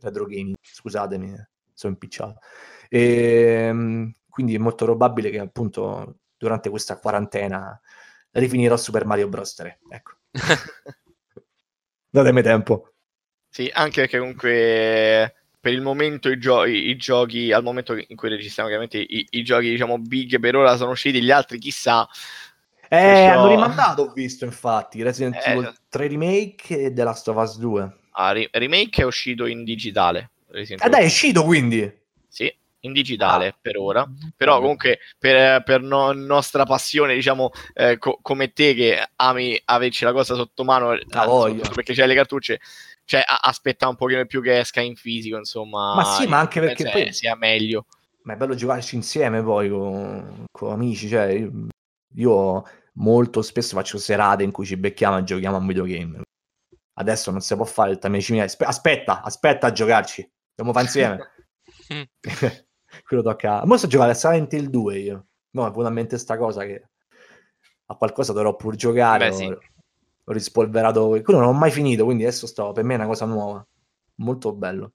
retro gaming. Scusatemi, sono impicciato. E, ehm, quindi è molto probabile che appunto durante questa quarantena rifinirò Super Mario Bros. 3. Ecco. [LAUGHS] Datemi tempo. Sì, anche perché comunque per il momento i, gio- i, giochi, al momento in cui registriamo ovviamente i, i, giochi diciamo big per ora sono usciti, gli altri chissà. Eh, Perciò... hanno rimandato, ho visto infatti, Resident eh, Evil 3 Remake e The Last of Us 2. Ah, ri- remake è uscito in digitale. Ah dai, è uscito quindi? Sì, in digitale ah. per ora. Però comunque per, per no- nostra passione, diciamo, eh, co- come te che ami averci la cosa sotto mano, ah, perché c'hai le cartucce, cioè a- aspetta un pochino più che esca in fisico, insomma. Ma sì, ma anche perché poi sia meglio. Ma è bello giocarci insieme poi con, con amici, cioè io, io, molto spesso faccio serate in cui ci becchiamo e giochiamo a un videogame. Adesso non si può fare il time aspetta, aspetta a giocarci. Dobbiamo fare insieme. [LAUGHS] [LAUGHS] Quello tocca. Ma sto giocare a Silent Hill 2 io. No, è venuta in mente sta cosa che a qualcosa dovrò pur giocare. Beh, sì ho rispolverato quello non ho mai finito quindi adesso sto per me è una cosa nuova molto bello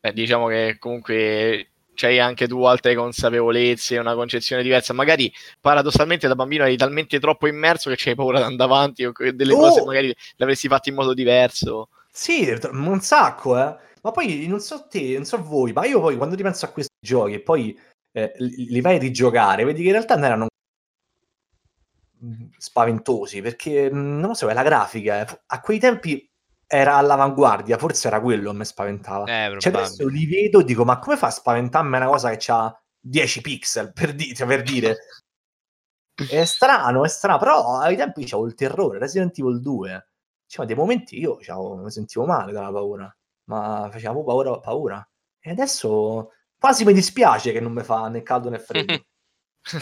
Beh, diciamo che comunque c'hai anche tu altre consapevolezze, una concezione diversa. Magari paradossalmente da bambino eri talmente troppo immerso che c'hai paura di andare avanti o delle oh! cose magari le avresti fatte in modo diverso. Sì, un sacco, eh. Ma poi non so te, non so voi, ma io poi quando ripenso a questi giochi e poi eh, li vai a rigiocare, vedi che in realtà non erano spaventosi perché non lo so, è la grafica. Eh. A quei tempi era all'avanguardia, forse era quello che mi spaventava. Eh, cioè adesso li vedo e dico, ma come fa a spaventarmi una cosa che ha 10 pixel, per, di- cioè, per dire? [LAUGHS] è strano, è strano, però ai tempi c'avevo il terrore, Resident Evil 2. Cioè, dei momenti io mi sentivo male dalla paura, ma facevo paura, paura. E adesso quasi mi dispiace che non mi fa né caldo né freddo. [LAUGHS]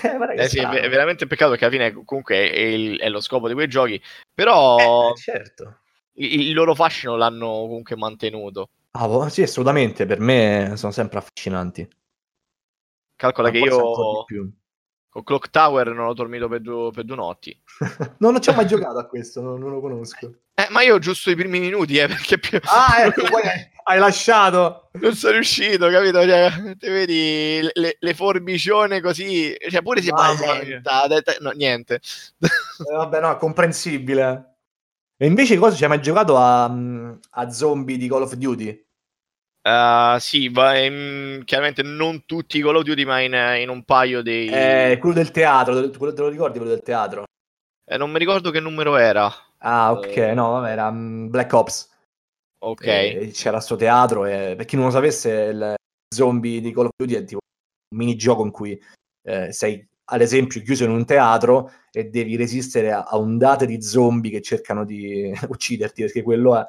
eh, eh sì, è, veramente peccato perché alla fine comunque è, il, è lo scopo di quei giochi, però eh, certo il, loro fascino l'hanno comunque mantenuto. Ah, sì, assolutamente, per me sono sempre affascinanti. Calcola che io con Clock Tower non ho dormito per due, per due notti. no, [LAUGHS] non ci ho mai giocato a questo, non, non, lo conosco. Eh, ma io ho giusto i primi minuti, eh, perché più... Ah, [LAUGHS] ecco, poi hai lasciato. Non sono riuscito, capito? Cioè, ti vedi le, le forbicione così, cioè pure si paventa, no, niente. Eh, vabbè, no, comprensibile. E invece cosa ci hai mai giocato a, a zombie di Call of Duty? Uh, sì, ma, um, chiaramente non tutti i Call of Duty, ma in, in un paio dei... Eh, quello del teatro, te lo ricordi quello del teatro? Eh, non mi ricordo che numero era. Ah, ok, uh, no, vabbè, era um, Black Ops. Ok. E c'era sto teatro e per chi non lo sapesse, il zombie di Call of Duty è tipo un minigioco in cui eh, sei ad esempio chiuso in un teatro e devi resistere a, a ondate di zombie che cercano di [LAUGHS] ucciderti perché quello è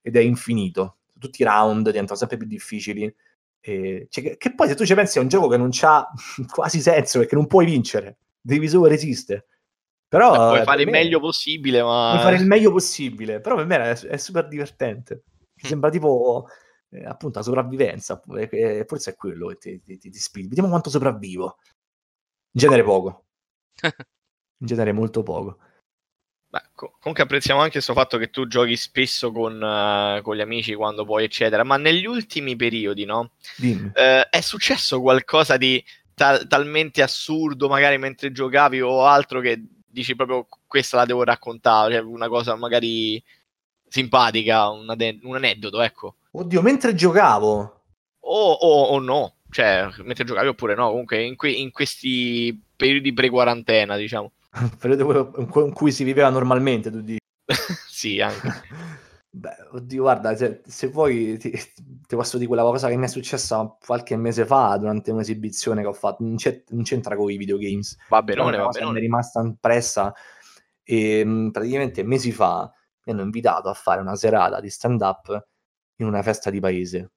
ed è infinito. Tutti i round diventano sempre più difficili. E, cioè, che, che, poi se tu ci pensi è un gioco che non ha [LAUGHS] quasi senso perché non puoi vincere devi solo resistere. Però Beh, puoi fare il meglio possibile ma puoi fare il meglio possibile però per me è, è super divertente. Mi mm. sembra tipo eh, appunto la sopravvivenza eh, forse è quello che ti, ti, ti, ti spinge. Vediamo quanto sopravvivo in genere poco. [LAUGHS] In genere molto poco. Beh, comunque apprezziamo anche questo fatto che tu giochi spesso con, uh, con, gli amici quando puoi, eccetera. Ma negli ultimi periodi, no? Uh, è successo qualcosa di tal- talmente assurdo, magari mentre giocavi o altro, che dici proprio questa la devo raccontare, cioè una cosa magari simpatica, un, ade- un aneddoto, ecco. Oddio, mentre giocavo. O, o, o no cioè, mentre giocavi oppure no, comunque in, que- in questi periodi pre-quarantena, diciamo. [LAUGHS] Periodo in cui si viveva normalmente, tu dici. [LAUGHS] sì, anche. [LAUGHS] Beh, oddio, guarda, se, se vuoi ti, ti, posso dire quella cosa che mi è successa qualche mese fa durante un'esibizione che ho fatto, non, non c'entra con i videogames. Va bene, va bene. Mi è rimasta impressa e mm, praticamente mesi fa mi hanno invitato a fare una serata di stand-up in una festa di paese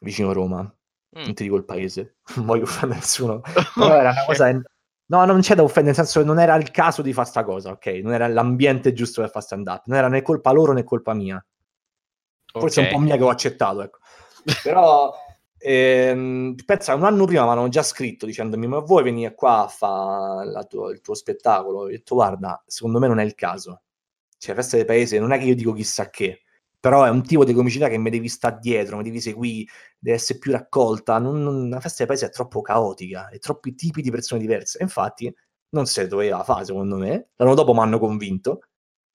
vicino Roma Mm. Non ti dico il paese, [LAUGHS] non voglio offendere nessuno. [LAUGHS] Però era una cosa... No, non c'è da offendere, nel senso che non era il caso di fare sta cosa, ok? Non era l'ambiente giusto per fare stand up, non era né colpa loro né colpa mia. Forse okay. è un po' mia che ho accettato, ecco. Però [LAUGHS] ehm, pensa, un anno prima mi hanno già scritto dicendomi ma vuoi venire qua a fare il tuo spettacolo? Ho detto guarda, secondo me non è il caso. Cioè, festa del paese non è che io dico chissà che, però è un tipo di comicità che mi devi stare dietro, mi devi seguire, deve essere più raccolta. Non, non, la festa del paese è troppo caotica, è troppi tipi di persone diverse. E infatti non si doveva fare, secondo me. L'anno dopo mi hanno convinto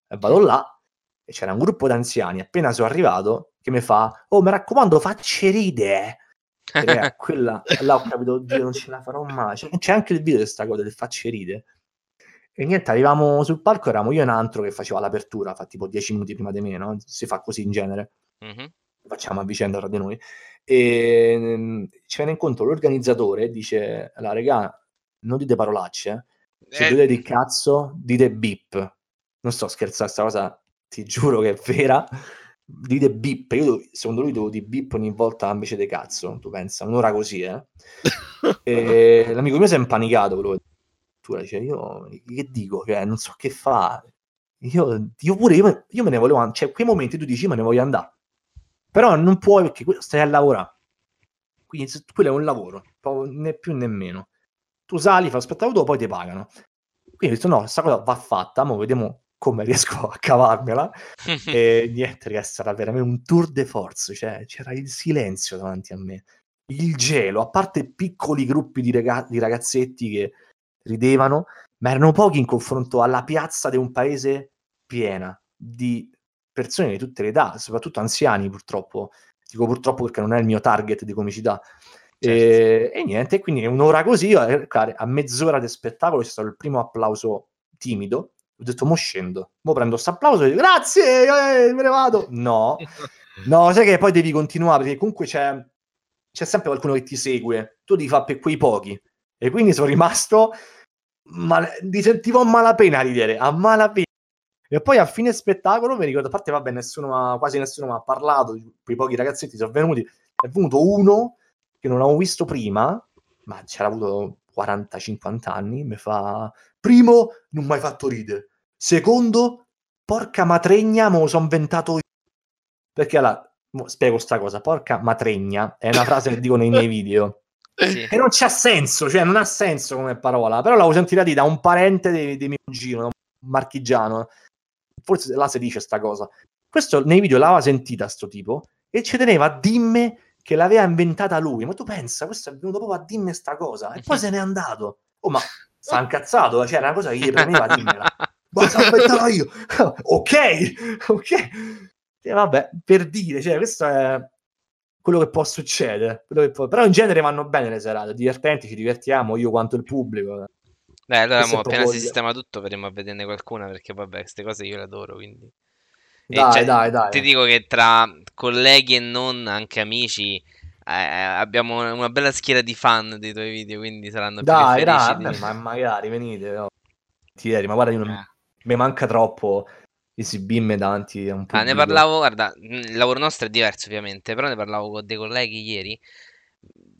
e vado là e c'era un gruppo d'anziani. Appena sono arrivato, che mi fa: Oh, mi raccomando, facce ride. E [LAUGHS] quella, là ho capito, oddio, non ce la farò mai. C'è, c'è anche il video di questa cosa del facce ride. E niente, arrivavamo sul palco, eravamo io e un altro che faceva l'apertura, fa tipo 10 minuti prima di me, no? Si fa così in genere. Mm-hmm. Facciamo a vicenda tra di noi. E mm, ci viene incontro l'organizzatore dice, la regà, non dite parolacce, se eh. dite di cazzo, dite bip. Non sto scherzando, questa cosa ti giuro che è vera. Dite bip, io secondo lui devo dire bip ogni volta invece di cazzo, tu pensa, un'ora così, eh? [LAUGHS] l'amico mio si è impanicato, quello addirittura dice io che dico, cioè, non so che fare. Io, io pure, io, io, me ne volevo andare, cioè quei momenti tu dici me ne voglio andare, però non puoi perché stai a lavorare. Quindi quello è un lavoro, né più né meno. Tu sali, fai spettacolo, poi ti pagano. Quindi ho detto no, questa cosa va fatta, ma vediamo come riesco a cavarmela. [LAUGHS] e niente, ragazzi, sarà veramente un tour de force, cioè c'era il silenzio davanti a me il gelo, a parte piccoli gruppi di ragazzetti che ridevano, ma erano pochi in confronto alla piazza di un paese piena di persone di tutte le età, soprattutto anziani purtroppo. Dico purtroppo perché non è il mio target di comicità. Certo. E, e, niente, quindi un'ora così, a mezz'ora di spettacolo c'è stato il primo applauso timido. Ho detto, mo scendo, mo prendo questo applauso e dico, grazie, eh, me ne vado. No, [LAUGHS] no, sai che poi devi continuare perché comunque c'è, c'è sempre qualcuno che ti segue, tu devi fare per quei pochi. E quindi sono rimasto, ma mi sentivo a malapena ridere, a malapena. E poi a fine spettacolo mi ricordo, a parte vabbè, nessuno quasi nessuno mi ha parlato, quei pochi ragazzetti sono venuti, è venuto uno che non avevo visto prima, ma c'era avuto 40-50 anni, mi fa, primo, non mi hai fatto ridere, secondo, porca matregna, me lo sono inventato io. Perché allora, spiego sta cosa, porca matregna, è una frase che dico nei miei video. Sì. E non c'ha senso, cioè non ha senso come parola, però l'avevo sentita di da un parente di, di mio cugino, un marchigiano forse là si dice sta cosa. Questo nei video l'aveva sentita sto tipo e ci teneva a dirmi che l'aveva inventata lui. Ma tu pensa, questo è venuto proprio a dirmi sta cosa e poi se n'è andato. Oh, ma [LAUGHS] sta incazzato, cioè era una cosa che gli premeva a dirmela. [LAUGHS] Ma aspettava io. [LAUGHS] ok, ok. E vabbè, per dire, cioè, questo è quello che può succedere. Che può... Però in genere vanno bene le serate, divertenti, ci divertiamo, io quanto il pubblico. Beh, allora mo, appena si sistema tutto vedremo a vederne qualcuna perché vabbè, queste cose io le adoro, quindi... Dai, cioè, dai, dai. Ti dico che tra colleghi e non, anche amici, eh, abbiamo una bella schiera di fan dei tuoi video, quindi saranno dai, più dai, di... Dai, ma magari venite, no. Tieri, ma guarda, io non... eh. mi manca troppo esibirmi davanti a un po'. Ah, ne parlavo, guarda, il lavoro nostro è diverso ovviamente, però ne parlavo con dei colleghi ieri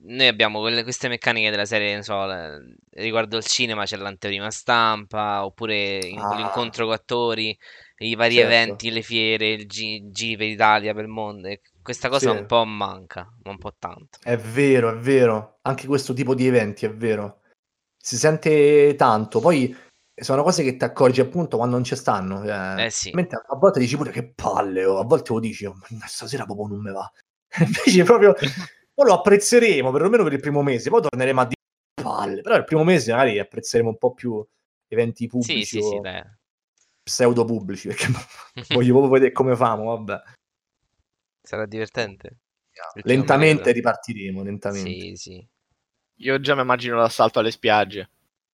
noi abbiamo quelle, queste meccaniche della serie, non so, riguardo il cinema c'è l'anteprima stampa, oppure ah. l'incontro con attori, i vari certo. eventi, le fiere, il gi- giri per l'Italia, per il mondo. Questa cosa sì. un po' manca, un po' tanto. È vero, è vero. Anche questo tipo di eventi, è vero. Si sente tanto. Poi sono cose che ti accorgi appunto quando non ci stanno. Eh, eh sì. Mentre a volte dici pure che palle, o a volte lo dici, oh, stasera proprio non me va. [LAUGHS] Invece proprio poi lo apprezzeremo perlomeno per il primo mese, poi torneremo a dire palle, però il primo mese magari apprezzeremo un po' più eventi pubblici sì, sì, sì, pseudo pubblici, perché [LAUGHS] voglio proprio vedere come famo, vabbè. Sarà divertente. Lentamente ripartiremo, lentamente. Sì, sì. Io già mi immagino l'assalto alle spiagge.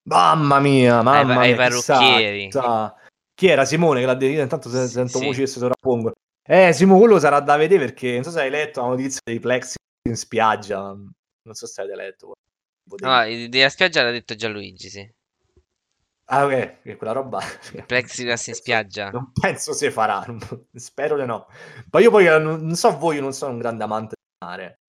Mamma mia, mamma ai, mia. Ai parrucchieri. Chi era Simone che l'ha detto? Intanto se, sento sì. voci che si sovrappongono. Eh, Simone, quello sarà da vedere perché non so se hai letto la notizia dei plexi in spiaggia. Non so se avete letto. No, della spiaggia l'ha detto già Luigi, sì. Ah, ok, quella roba. Plexiglass [LAUGHS] in spiaggia. Non penso si farà, [LAUGHS] spero di no. Ma io poi non so voi, io non sono un grande amante del mare.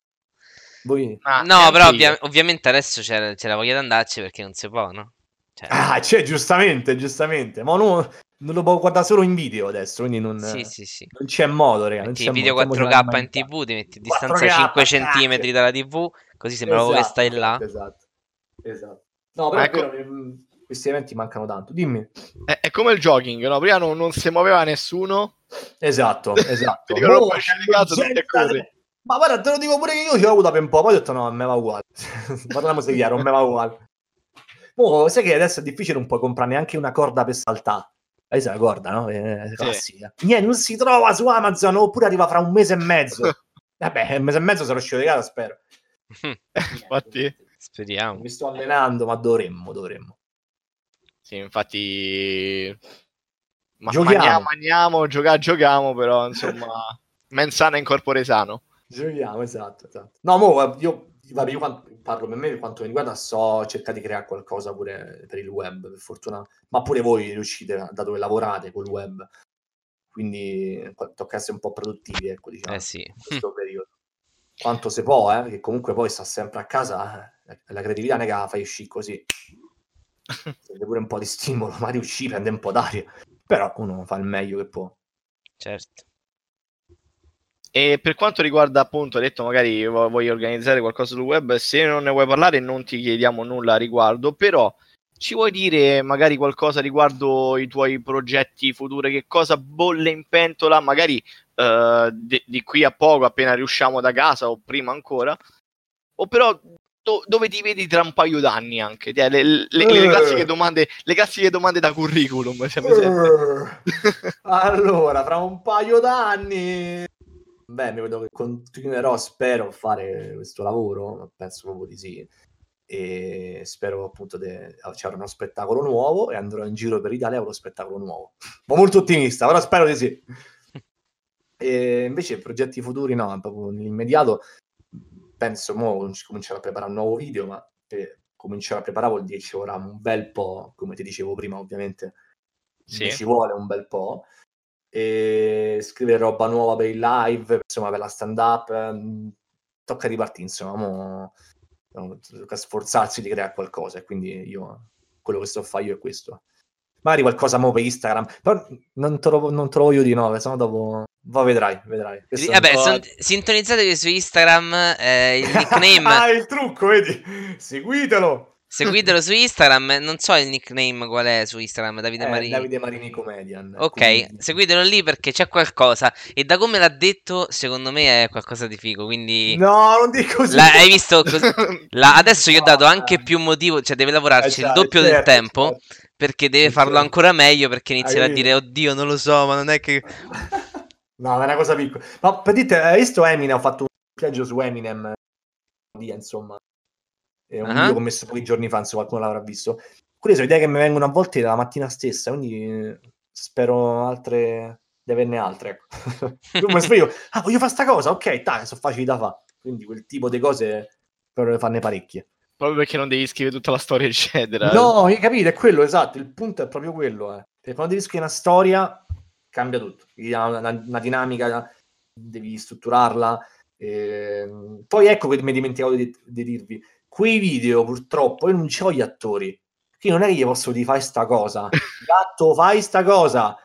Voi... Ah, no, però ovvia- ovviamente adesso c'è, c'è, la voglia di andarci perché non si può, no? Cioè... Ah, c'è, giustamente, giustamente. Ma no, non lo può guardare solo in video adesso, quindi non, sì, sì, sì. non c'è modo, raga. Metti il video 4K in tv, ti metti a distanza 5 cm dalla tv, così sembra esatto, che stai là. Esatto, esatto. No, però ecco. vero, mm, questi eventi mancano tanto. Dimmi. È, è come il jogging, no? Prima non, non, si muoveva nessuno. Esatto, [LAUGHS] esatto. Dico, oh, caso, Ma guarda, te lo dico pure che io ci ho avuto per un po', poi ho detto no, a me va uguale. [LAUGHS] Parliamo se chiaro, a me va uguale. Oh, sai che adesso è difficile un po' comprare neanche una corda per saltare lei se la guarda, no? È classica. Sì. Niente, non si trova su Amazon oppure arriva fra un mese e mezzo. [LAUGHS] Vabbè, un mese e mezzo sarò uscito di casa, spero. [LAUGHS] infatti, speriamo. Mi sto allenando, ma dovremmo, dovremmo. Sì, infatti... Ma giochiamo. Mangiamo, mangiamo, giocare, giochiamo, però, insomma, mensana in corpore sano. Giochiamo, esatto, esatto. No, mo, io, vabbè, io quando, parlo per me per quanto mi riguarda, so cercare di creare qualcosa pure per il web, per fortuna, ma pure voi riuscite da dove lavorate col web, quindi tocca essere un po' produttivi, ecco, diciamo, eh sì. in questo periodo. Quanto si può, eh, perché comunque poi sta sempre a casa, eh, la creatività che la fai uscire così, serve pure un po' di stimolo, [LAUGHS] ma riuscì, prende un po' d'aria, però uno fa il meglio che può. Certo. E per quanto riguarda appunto, hai detto magari voglio organizzare qualcosa sul web, se non ne vuoi parlare non ti chiediamo nulla a riguardo, però ci vuoi dire magari qualcosa riguardo i tuoi progetti futuri, che cosa bolle in pentola, magari uh, di, di, qui a poco appena riusciamo da casa o prima ancora? o però do- dove ti vedi tra un paio d'anni anche? Le, le, le, le classiche, domande, le classiche domande da curriculum. Uh, [LAUGHS] allora, fra un paio d'anni... Beh, mi vedo che continuerò, spero, a fare questo lavoro, penso proprio di sì. E spero appunto di c'era uno spettacolo nuovo e andrò in giro per Italia con lo spettacolo nuovo. [LAUGHS] Ma molto ottimista, però spero di sì. [LAUGHS] E invece progetti futuri no, proprio nell'immediato penso mo comincerò a preparare un nuovo video, ma per cominciare a preparare vuol dire ci vorrà un bel po', come ti dicevo prima ovviamente, sì. ci vuole un bel po'. E scrivere roba nuova per il live, insomma per la stand up, ehm, tocca ripartire insomma, mo, tocca sforzarsi di creare qualcosa e quindi io quello che sto a fare io è questo magari qualcosa mo per Instagram, però non te lo, non te lo voglio di no dopo... Va, vedrai, vedrai. Questo Vabbè, son... sintonizzatevi su Instagram, eh, il [LAUGHS] nickname... ah, il trucco, vedi? Seguitelo! Seguitelo su Instagram, non so il nickname qual è su Instagram, Davide eh, Marini. Davide Marini Comedian. Ok, quindi... seguitelo lì perché c'è qualcosa e da come l'ha detto, secondo me è qualcosa di figo, quindi No, non dico così. La, hai visto cos... [LAUGHS] La, adesso gli ho dato anche più motivo, cioè deve lavorarci eh, il doppio certo, del tempo certo. perché deve farlo certo. ancora meglio perché inizierà a dire "Oddio, non lo so, ma non è che [LAUGHS] No, è una cosa piccola. Ma per dite, hai visto Eminem? Ho fatto un viaggio su Eminem, insomma. È un uh-huh. video che ho messo pochi giorni fa, se qualcuno l'avrà visto. Quelle sono idee che mi vengono a volte dalla mattina stessa, quindi spero altre di averne altre. Ecco. [LAUGHS] tu mi sveglio, ah, voglio fare sta cosa, ok, dai, sono facili da fare. Quindi quel tipo di cose per farne parecchie. Proprio perché non devi scrivere tutta la storia, eccetera. No, hai capito, è quello, esatto. Il punto è proprio quello. Eh. Perché quando devi scrivere una storia, cambia tutto. Una, una, una dinamica, devi strutturarla. E... Poi ecco che mi dimenticavo di, di dirvi quei video purtroppo io non ci ho gli attori. Quindi non è che gli posso dire fai sta cosa. [LAUGHS] Gatto, fai sta cosa.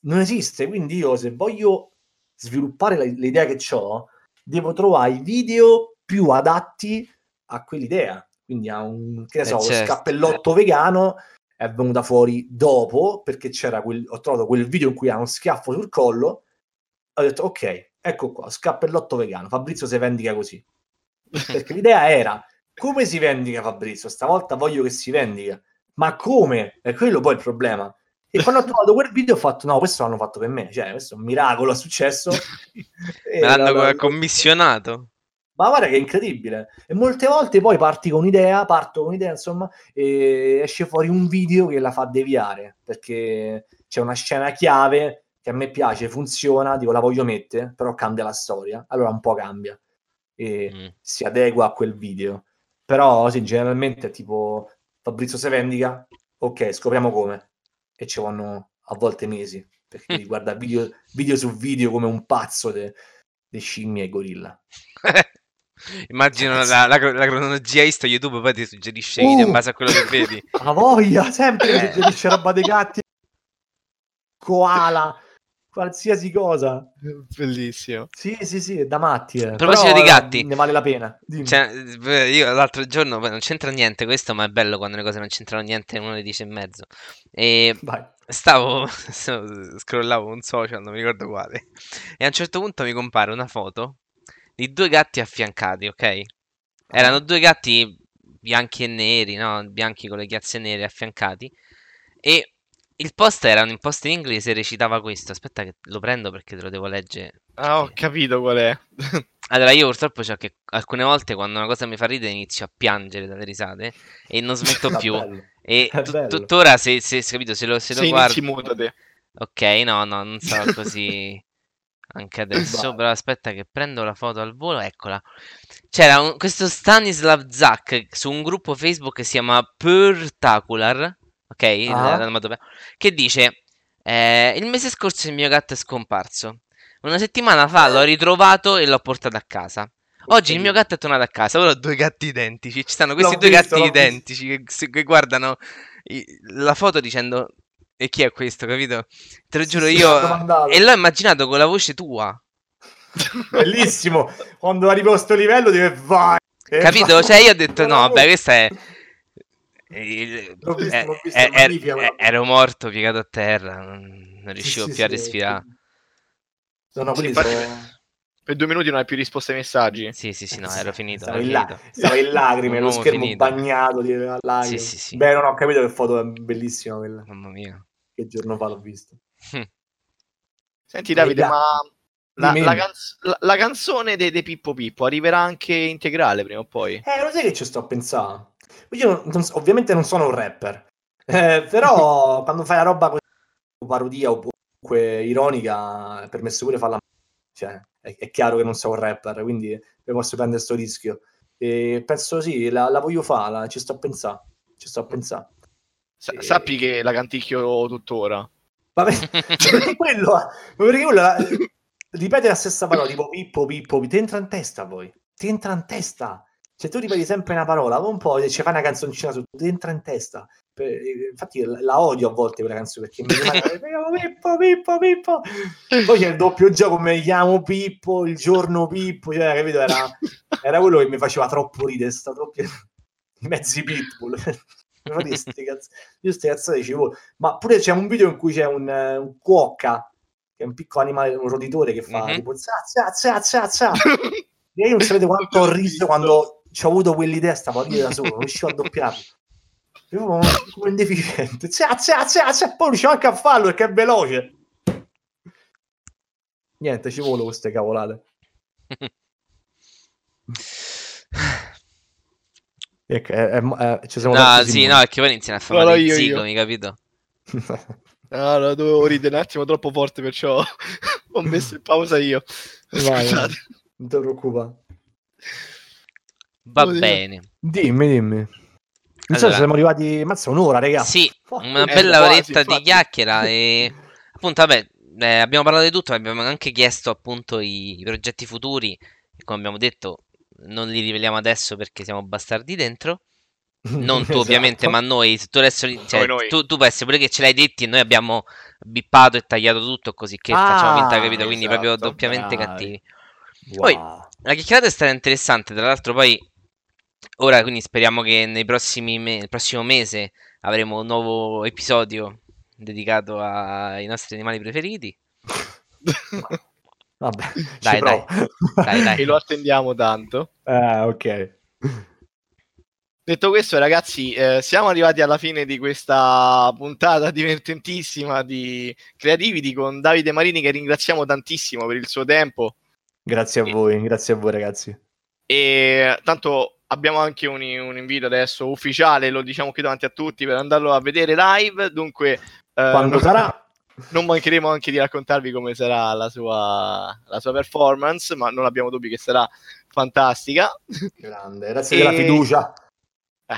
Non esiste. Quindi io se voglio sviluppare la, l'idea che ho, devo trovare i video più adatti a quell'idea. Quindi a un, che ne so, eh certo. scappellotto vegano è venuta fuori dopo perché c'era quel, ho trovato quel video in cui ha uno schiaffo sul collo. Ho detto ok, ecco qua, scappellotto vegano. Fabrizio si vendica così. [LAUGHS] Perché l'idea era come si vendica Fabrizio? Stavolta voglio che si vendica. Ma come? È quello poi il problema. E quando ho trovato quel video ho fatto, no, questo l'hanno fatto per me. Cioè, questo è un miracolo, è successo. [LAUGHS] Me l'hanno la, commissionato. Ma guarda che è incredibile. E molte volte poi parti con un'idea, parto con un'idea, insomma, e esce fuori un video che la fa deviare. Perché c'è una scena chiave che a me piace, funziona, dico la voglio mettere, però cambia la storia. Allora un po' cambia. E mm. si adegua a quel video. Però sì, generalmente è tipo Fabrizio se vendica, ok, scopriamo come. E ci vanno a volte mesi, perché [LAUGHS] mm. guarda video, video, su video come un pazzo di scimmie e gorilla. [LAUGHS] Immagino la, la, la, cronologia Insta YouTube poi ti suggerisce uh, video in base a quello che vedi. [LAUGHS] La voglia, sempre mi suggerisce roba dei gatti. Koala qualsiasi cosa. Bellissimo. Sì, sì, sì, è da matti. Eh. A proposito di gatti, ne vale la pena. Cioè, io l'altro giorno, non c'entra niente questo, ma è bello quando le cose non c'entrano niente, uno le dice in mezzo. E Vai. stavo, [LAUGHS] scrollavo un social, non mi ricordo quale, e a un certo punto mi compare una foto di due gatti affiancati, ok? Erano ah. due gatti bianchi e neri, no? Bianchi con le chiazze nere affiancati. E il post era un post in inglese e recitava questo. Aspetta che lo prendo perché te lo devo leggere. Ah, ho capito qual è. [LAUGHS] allora, io purtroppo c'ho che alcune volte quando una cosa mi fa ridere inizio a piangere dalle risate e non smetto [LAUGHS] più. E tuttora se, se, se, capito, se lo, se lo guardi... mutate. Ok, no, no, non sarò [LAUGHS] così anche adesso. Però aspetta che prendo la foto al volo, eccola. C'era un, questo Stanislav Zak su un gruppo Facebook che si chiama Purtacular ok? Ah. Che dice: eh, Il mese scorso il mio gatto è scomparso. Una settimana fa l'ho ritrovato e l'ho portato a casa. Oggi il mio gatto è tornato a casa. Ora ho due gatti identici. Ci stanno questi l'ho due visto, gatti identici che, che, guardano la foto dicendo: E chi è questo? Capito? Te lo giuro sì, io. E l'ho immaginato con la voce tua. [LAUGHS] Bellissimo. Quando arrivo a questo livello, dire vai. Capito? Cioè, io ho detto: No, vabbè, questa è il, l'ho visto, eh, l'ho visto, eh, er, ero morto piegato a terra, non, non riuscivo sì, più sì, a respirare. Sono sì, infatti, sono... per due minuti non hai più risposto ai messaggi. Sì, sì, sì, no, ero finito. Stavo, ero in, la- finito. stavo in [LAUGHS] lacrime, lo schermo finito. bagnato di lacrime. Sì, sì, sì. Beh, non ho capito che foto è bellissima quella. Mamma mia. Che giorno fa l'ho vista. Senti Davide, ma la, la canz- la- la canzone dei de Pippo Pippo arriverà anche integrale prima o poi? Eh, lo sai che ci sto a pensare? Io non- ovviamente non sono un rapper, eh, però [LAUGHS] quando fai la roba così, parodia o comunque ironica, è permesso pure farla. Cioè, è, è chiaro che non sono un rapper, quindi mi posso prendere sto rischio. E penso sì, la, la voglio fare, la- ci sto a pensare. Ci sto a pensare. Sa- Sì. Sappi che la canticchio tuttora. Vabbè, [LAUGHS] [LAUGHS] perché quello, perché quello eh, ripete la stessa parola, tipo Pippo, Pippo, ti entra in testa poi, ti entra in testa. Cioè tu ripeti sempre una parola, un po' ci fai una canzoncina su, ti entra in testa. Per- infatti la la odio a volte quella canzone perché mi rimane [LAUGHS] Pippo, Pippo, Pippo. Poi c'è il doppio gioco, mi chiamo Pippo, il giorno Pippo, cioè, capito? Era, era quello che mi faceva troppo ridere, sta troppo... [LAUGHS] i mezzi pitbull. [LAUGHS] Fa Io ste cazzate dicevo, ma pure c'è un video in cui c'è un, eh, un cuocca, che è un piccolo animale, un roditore che fa Mhm. tipo za, za, za, za, za. E io non sapete quanto ho riso quando ci ho avuto quell'idea, stavo a ridere da solo, non riuscivo a doppiarlo. Io come un deficiente. Za, za, za, za. Poi riuscivo anche a farlo perché è veloce. Niente, ci volo queste cavolate. È- è- è- ci siamo No, sì, no, perché poi iniziano a fare No, no, io, io. zigomi, capito? [LAUGHS] Ah, no, dovevo ridere un attimo troppo forte, perciò [LAUGHS] ho messo in pausa io. Vai, non ti preoccupare. Va Oddio. bene. Dimmi, dimmi. Non so Allora. se siamo arrivati. Mazza, un'ora, raga. Sì, una Eh, bella quasi, oretta di infatti. chiacchiera e appunto, vabbè, eh, abbiamo parlato di tutto, abbiamo anche chiesto appunto i, i progetti futuri e come abbiamo detto non li riveliamo adesso perché siamo bastardi dentro. Non tu [LAUGHS] Esatto. ovviamente, ma noi, se tu adesso cioè, Noi. Tu, tu puoi essere pure che ce l'hai detti e noi abbiamo bippato e tagliato tutto così che Ah, facciamo finta, capito? Quindi esatto, proprio doppiamente bravi. cattivi. Wow. Poi- La chiacchierata è stata interessante, tra l'altro poi ora quindi speriamo che nei prossimi me- nel prossimo mese avremo un nuovo episodio dedicato ai nostri animali preferiti. [LAUGHS] Vabbè, Dai, provo. Dai, dai. E lo attendiamo tanto. Ah, ok. Detto questo, ragazzi, eh, siamo arrivati alla fine di questa puntata divertentissima di Creativity con Davide Marini, che ringraziamo tantissimo per il suo tempo. Grazie a voi, grazie a voi, ragazzi. E tanto abbiamo anche un, un invito adesso ufficiale, lo diciamo qui davanti a tutti, per andarlo a vedere live. Dunque, eh, Quando non, sarà? non mancheremo anche di raccontarvi come sarà la sua, la sua performance, ma non abbiamo dubbi che sarà fantastica. Grande, grazie E- della fiducia. Eh,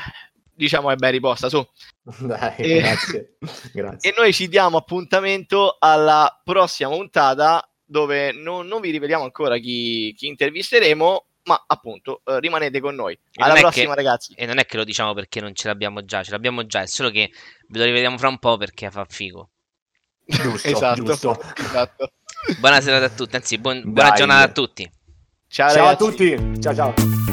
diciamo è ben riposta su. [LAUGHS] Dai, E- grazie. [LAUGHS] grazie. E noi ci diamo appuntamento alla prossima puntata dove non, non vi riveliamo ancora chi, chi intervisteremo, ma appunto eh, rimanete con noi. E Alla prossima, che- ragazzi. E non è che lo diciamo perché non ce l'abbiamo già, ce l'abbiamo già, è solo che ve lo rivediamo fra un po' perché fa figo. Giusto, [LAUGHS] esatto, giusto. esatto. Buona serata a tutti, anzi buon- buona giornata a tutti. Ciao, Ciao a tutti. Ciao ciao.